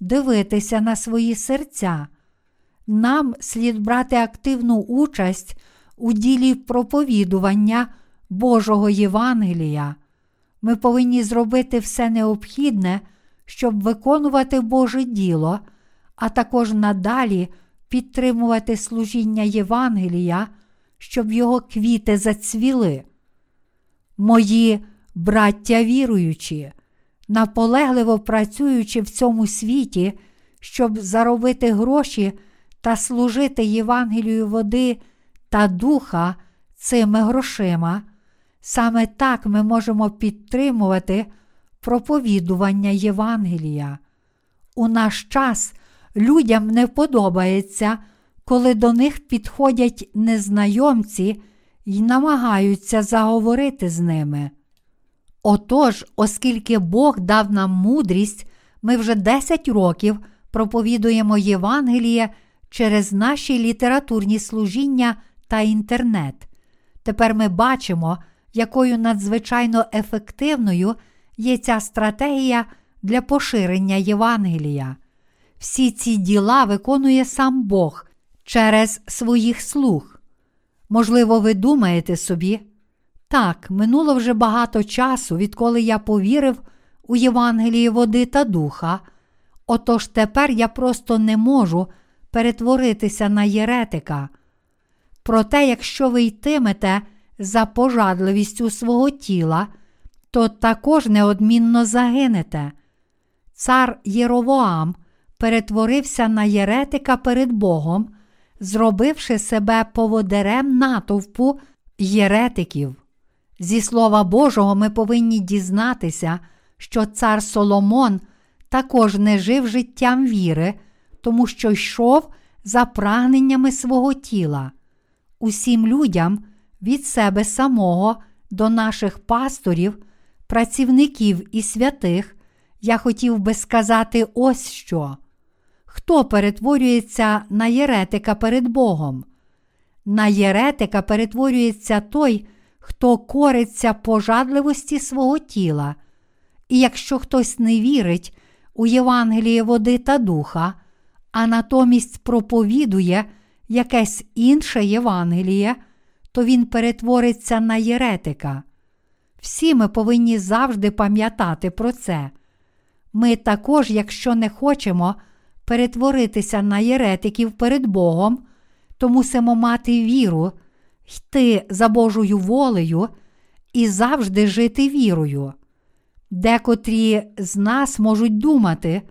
дивитися на свої серця. Нам слід брати активну участь у ділі проповідування Божого Євангелія. Ми повинні зробити все необхідне, щоб виконувати Боже діло, а також надалі підтримувати служіння Євангелія, щоб його квіти зацвіли. Мої браття віруючі, наполегливо працюючи в цьому світі, щоб заробити гроші та служити Євангелію води та духа цими грошима, саме так ми можемо підтримувати проповідування Євангелія. У наш час людям не подобається, коли до них підходять незнайомці і намагаються заговорити з ними. Отож, оскільки Бог дав нам мудрість, ми вже 10 років проповідуємо Євангеліє через наші літературні служіння та інтернет. Тепер ми бачимо, якою надзвичайно ефективною є ця стратегія для поширення Євангелія. Всі ці діла виконує сам Бог через своїх слуг. Можливо, ви думаєте собі, так, минуло вже багато часу, відколи я повірив у Євангелії води та духа, отож тепер я просто не можу перетворитися на єретика. Проте, якщо ви йтимете за пожадливістю свого тіла, то також неодмінно загинете. Цар Єровоам перетворився на єретика перед Богом, зробивши себе поводирем натовпу єретиків. Зі Слова Божого ми повинні дізнатися, що цар Соломон також не жив життям віри, тому що йшов за прагненнями свого тіла. Усім людям від себе самого до наших пасторів, працівників і святих, я хотів би сказати ось що. Хто перетворюється на єретика перед Богом? На єретика перетворюється той, хто кориться пожадливості свого тіла. І якщо хтось не вірить у Євангеліє води та духа, а натомість проповідує якесь інше Євангеліє, то він перетвориться на єретика. Всі ми повинні завжди пам'ятати про це. Ми також, якщо не хочемо перетворитися на єретиків перед Богом, то мусимо мати віру, йти за Божою волею і завжди жити вірою. Декотрі з нас можуть думати,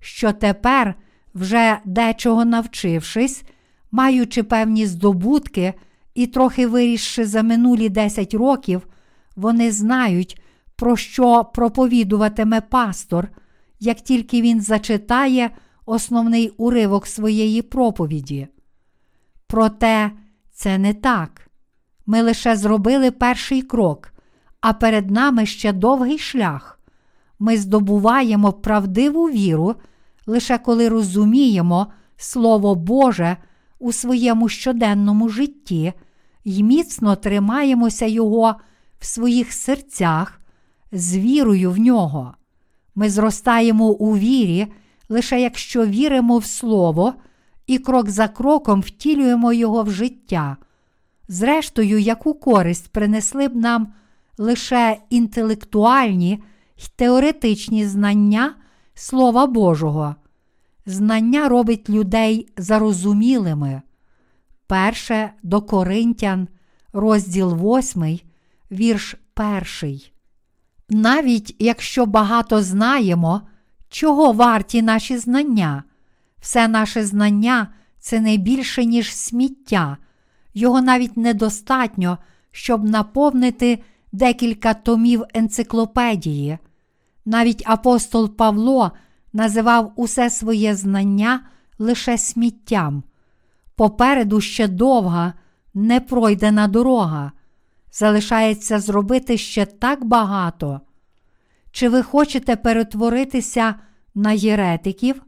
що тепер, вже дечого навчившись, маючи певні здобутки і трохи вирісши за минулі 10 років, вони знають, про що проповідуватиме пастор, як тільки він зачитає основний уривок своєї проповіді. Проте це не так. Ми лише зробили перший крок, а перед нами ще довгий шлях. Ми здобуваємо правдиву віру лише коли розуміємо Слово Боже у своєму щоденному житті і міцно тримаємося Його в своїх серцях з вірою в нього. Ми зростаємо у вірі, лише якщо віримо в Слово і крок за кроком втілюємо його в життя. Зрештою, яку користь принесли б нам лише інтелектуальні й теоретичні знання Слова Божого. Знання робить людей зарозумілими. Перше до Коринтян, розділ 8, вірш 1. Навіть якщо багато знаємо, чого варті наші знання, все наше знання це не більше, ніж сміття, його навіть недостатньо, щоб наповнити декілька томів енциклопедії. Навіть апостол Павло називав усе своє знання лише сміттям. Попереду ще довга, непройдена дорога. Залишається зробити ще так багато. Чи ви хочете перетворитися на єретиків?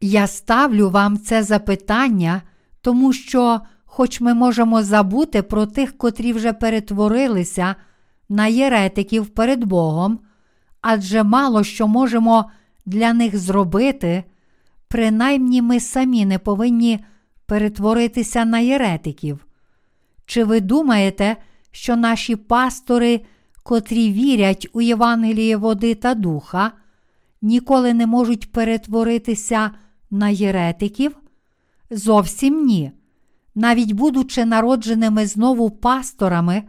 Я ставлю вам це запитання, тому що, хоч ми можемо забути про тих, котрі вже перетворилися на єретиків перед Богом, адже мало що можемо для них зробити, принаймні ми самі не повинні перетворитися на єретиків. Чи ви думаєте, що наші пастори, котрі вірять у Євангеліє води та духа, ніколи не можуть перетворитися на єретиків? Зовсім ні. Навіть будучи народженими знову пасторами,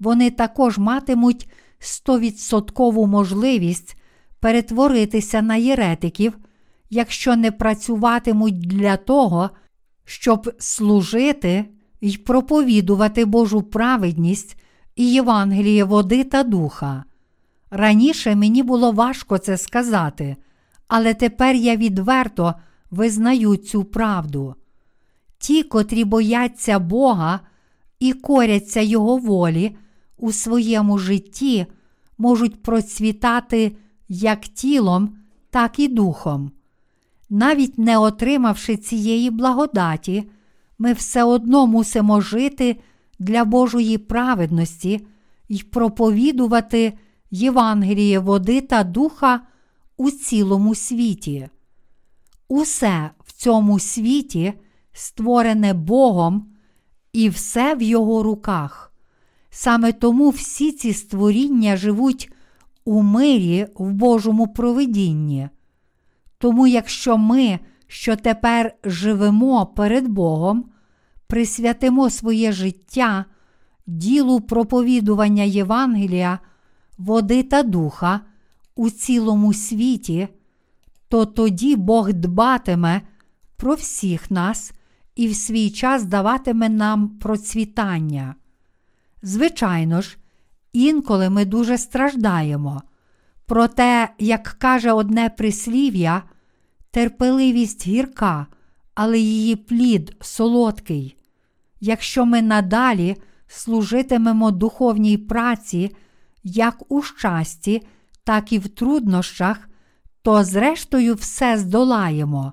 вони також матимуть стовідсоткову можливість перетворитися на єретиків, якщо не працюватимуть для того, щоб служити й проповідувати Божу праведність і Євангеліє води та духа. Раніше мені було важко це сказати, але тепер я відверто визнаю цю правду. Ті, котрі бояться Бога і коряться Його волі у своєму житті, можуть процвітати як тілом, так і духом. Навіть не отримавши цієї благодаті, ми все одно мусимо жити для Божої праведності і проповідувати Євангеліє води та духа у цілому світі. Усе в цьому світі створене Богом і все в Його руках. Саме тому всі ці створіння живуть у мирі в Божому провидінні. Тому, якщо ми, що тепер живемо перед Богом, присвятимо своє життя ділу проповідування Євангелія, води та духа у цілому світі, то тоді Бог дбатиме про всіх нас і в свій час даватиме нам процвітання. Звичайно ж, інколи ми дуже страждаємо. Проте, як каже одне прислів'я, терпеливість гірка, але її плід солодкий. Якщо ми надалі служитимемо духовній праці, як у щасті, так і в труднощах, то зрештою все здолаємо.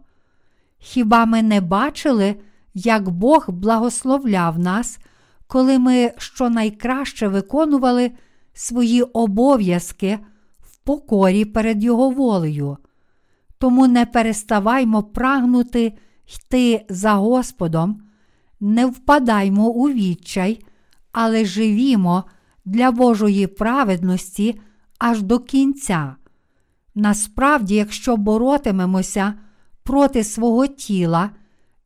Хіба ми не бачили, як Бог благословляв нас, коли ми щонайкраще виконували свої обов'язки в покорі перед Його волею? Тому не переставаймо прагнути йти за Господом, не впадаймо у відчай, але живімо для Божої праведності аж до кінця. Насправді, якщо боротимемося проти свого тіла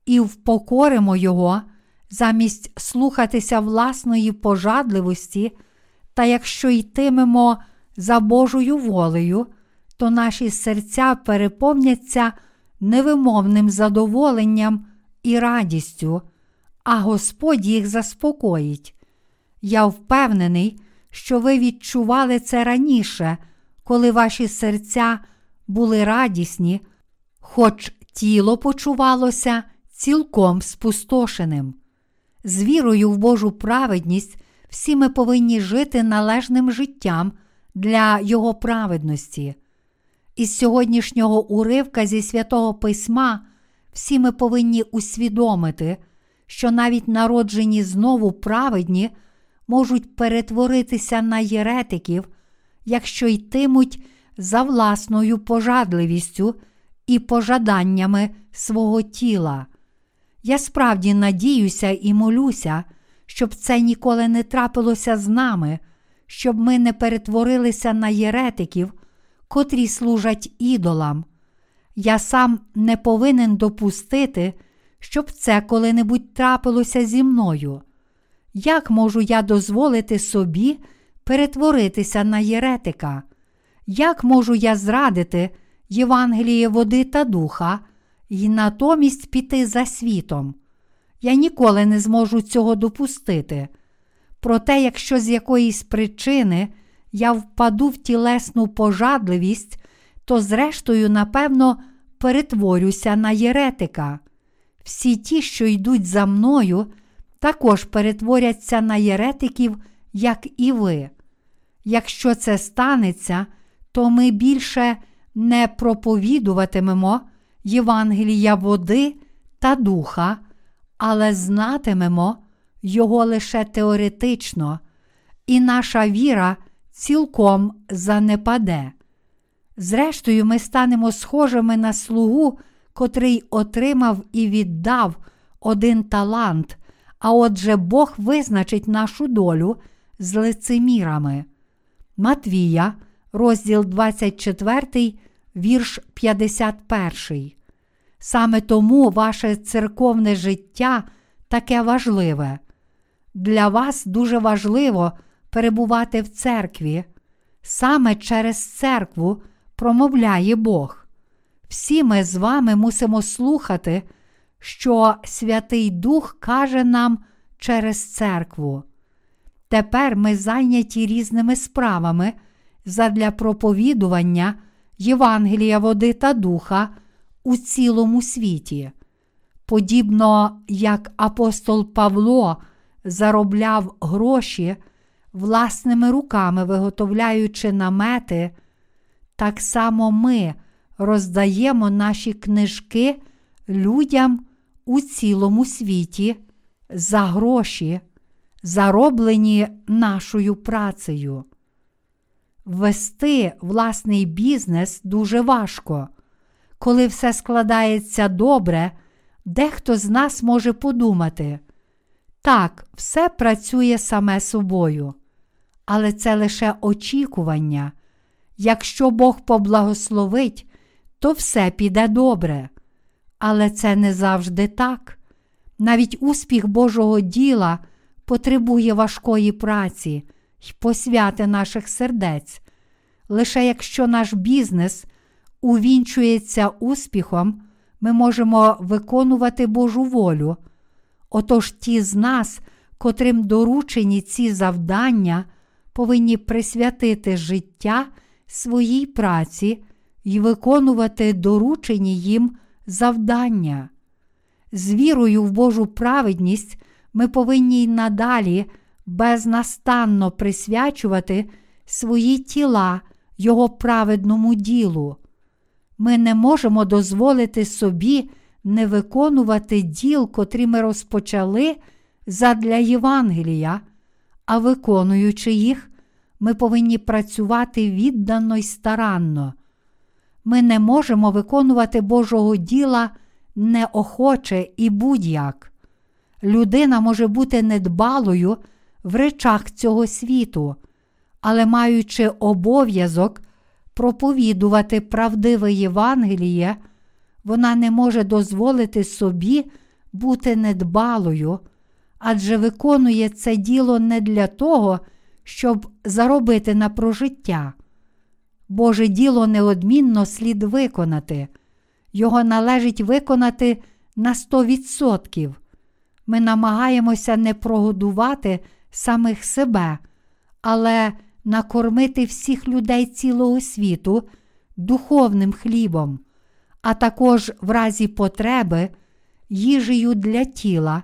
і впокоримо його, замість слухатися власної пожадливості, та якщо йтимемо за Божою волею, то наші серця переповняться невимовним задоволенням і радістю, а Господь їх заспокоїть. Я впевнений, що ви відчували це раніше, коли ваші серця були радісні, хоч тіло почувалося цілком спустошеним. З вірою в Божу праведність всі ми повинні жити належним життям для Його праведності. Із сьогоднішнього уривка зі святого Письма всі ми повинні усвідомити, що навіть народжені знову праведні можуть перетворитися на єретиків, якщо йтимуть за власною пожадливістю і пожаданнями свого тіла. Я справді надіюся і молюся, щоб це ніколи не трапилося з нами, щоб ми не перетворилися на єретиків, котрі служать ідолам. Я сам не повинен допустити, щоб це коли-небудь трапилося зі мною. Як можу я дозволити собі перетворитися на єретика? Як можу я зрадити Євангеліє води та духа і натомість піти за світом? Я ніколи не зможу цього допустити. Проте, якщо з якоїсь причини я впаду в тілесну пожадливість, то, зрештою, напевно, перетворюся на єретика. Всі ті, що йдуть за мною, також перетворяться на єретиків, як і ви. Якщо це станеться, то ми більше не проповідуватимемо Євангелія води та духа, але знатимемо його лише теоретично, і наша віра цілком занепаде. Зрештою, ми станемо схожими на слугу, котрий отримав і віддав один талант, а отже Бог визначить нашу долю з лицемірами. Матвія, розділ 24, вірш 51. Саме тому ваше церковне життя таке важливе. Для вас дуже важливо перебувати в церкві. Саме через церкву промовляє Бог. Всі ми з вами мусимо слухати, що Святий Дух каже нам через церкву. Tепер ми зайняті різними справами задля проповідування Євангелія води та духа у цілому світі. Подібно як апостол Павло заробляв гроші власними руками, виготовляючи намети, так само ми роздаємо наші книжки людям у цілому світі за гроші, зароблені нашою працею. Вести власний бізнес дуже важко. Коли все складається добре, дехто з нас може подумати, так, все працює саме собою, але це лише очікування. Якщо Бог поблагословить, то все піде добре. Але це не завжди так. Навіть успіх Божого діла потребує важкої праці й посвяти наших сердець. Лише якщо наш бізнес увінчується успіхом, ми можемо виконувати Божу волю. Отож ті з нас, котрим доручені ці завдання, повинні присвятити життя своїй праці і виконувати доручені їм завдання. З вірою в Божу праведність ми повинні й надалі безнастанно присвячувати свої тіла Його праведному ділу. Ми не можемо дозволити собі не виконувати діл, котрі ми розпочали задля Євангелія, а виконуючи їх, ми повинні працювати віддано й старанно. Ми не можемо виконувати Божого діла неохоче і будь-як. Людина може бути недбалою в речах цього світу, але маючи обов'язок проповідувати правдиве Євангеліє, вона не може дозволити собі бути недбалою, адже виконує це діло не для того, щоб заробити на прожиття. Боже діло неодмінно слід виконати, його належить виконати на 100%. Ми намагаємося не прогодувати самих себе, але накормити всіх людей цілого світу духовним хлібом, а також в разі потреби їжею для тіла.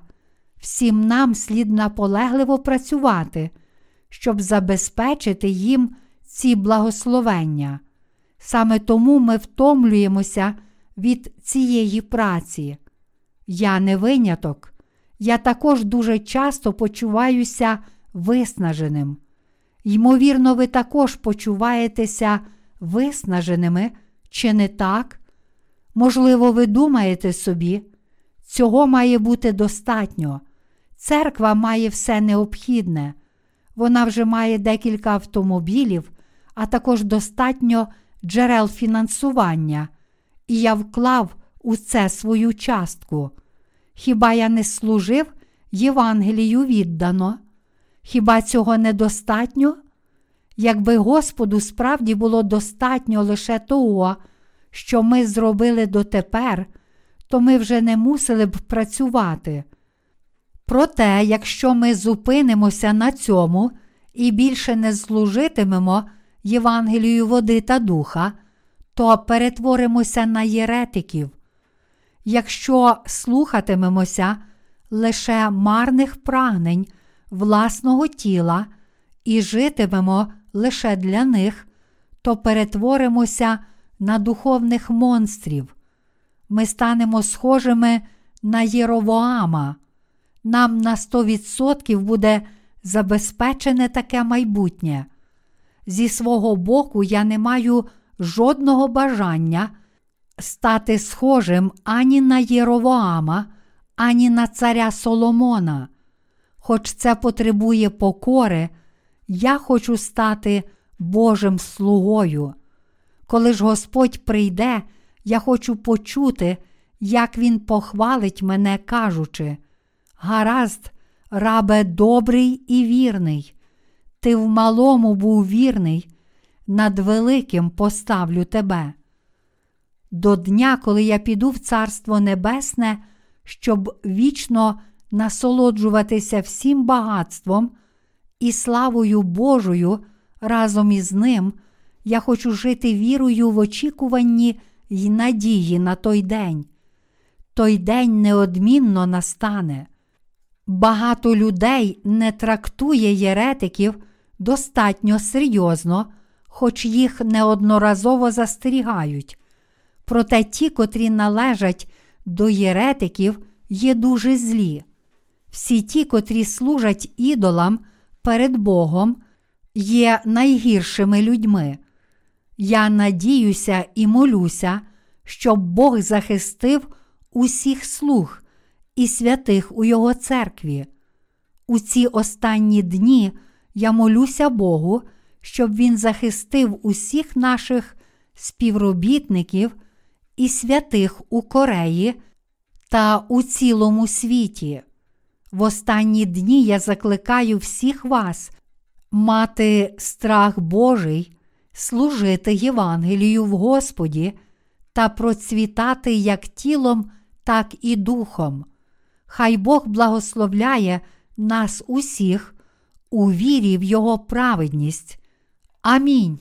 Всім нам слід наполегливо працювати, щоб забезпечити їм ці благословення. Саме тому ми втомлюємося від цієї праці. Я не виняток. Я також дуже часто почуваюся виснаженим. Ймовірно, ви також почуваєтеся виснаженими, чи не так? Можливо, ви думаєте собі, цього має бути достатньо. Церква має все необхідне. Вона вже має декілька автомобілів, а також достатньо джерел фінансування, і я вклав у це свою частку. Хіба я не служив Євангелію віддано? Хіба цього недостатньо? Якби Господу справді було достатньо лише того, що ми зробили дотепер, то ми вже не мусили б працювати. Проте, якщо ми зупинимося на цьому і більше не служитимемо Євангелію води та духа, то перетворимося на єретиків. Якщо слухатимемося лише марних прагнень власного тіла і житимемо лише для них, то перетворимося на духовних монстрів. Ми станемо схожими на Єровоама. Нам на 100% буде забезпечене таке майбутнє. Зі свого боку, я не маю жодного бажання стати схожим ані на Єровоама, ані на царя Соломона. Хоч це потребує покори, я хочу стати Божим слугою. Коли ж Господь прийде, я хочу почути, як Він похвалить мене, кажучи: Гаразд, рабе добрий і вірний, ти в малому був вірний, над великим поставлю тебе. До дня, коли я піду в Царство Небесне, щоб вічно насолоджуватися всім багатством і славою Божою разом із ним, я хочу жити вірою в очікуванні й надії на той день. Той день неодмінно настане. Багато людей не трактує єретиків достатньо серйозно, хоч їх неодноразово застерігають. Проте ті, котрі належать до єретиків, є дуже злі. Всі ті, котрі служать ідолам перед Богом, є найгіршими людьми. Я надіюся і молюся, щоб Бог захистив усіх слуг і святих у Його церкві. У ці останні дні я молюся Богу, щоб Він захистив усіх наших співробітників і святих у Кореї та у цілому світі. В останні дні я закликаю всіх вас мати страх Божий, служити Євангелію в Господі та процвітати як тілом, так і духом. Хай Бог благословляє нас усіх у вірі в Його праведність. Амінь.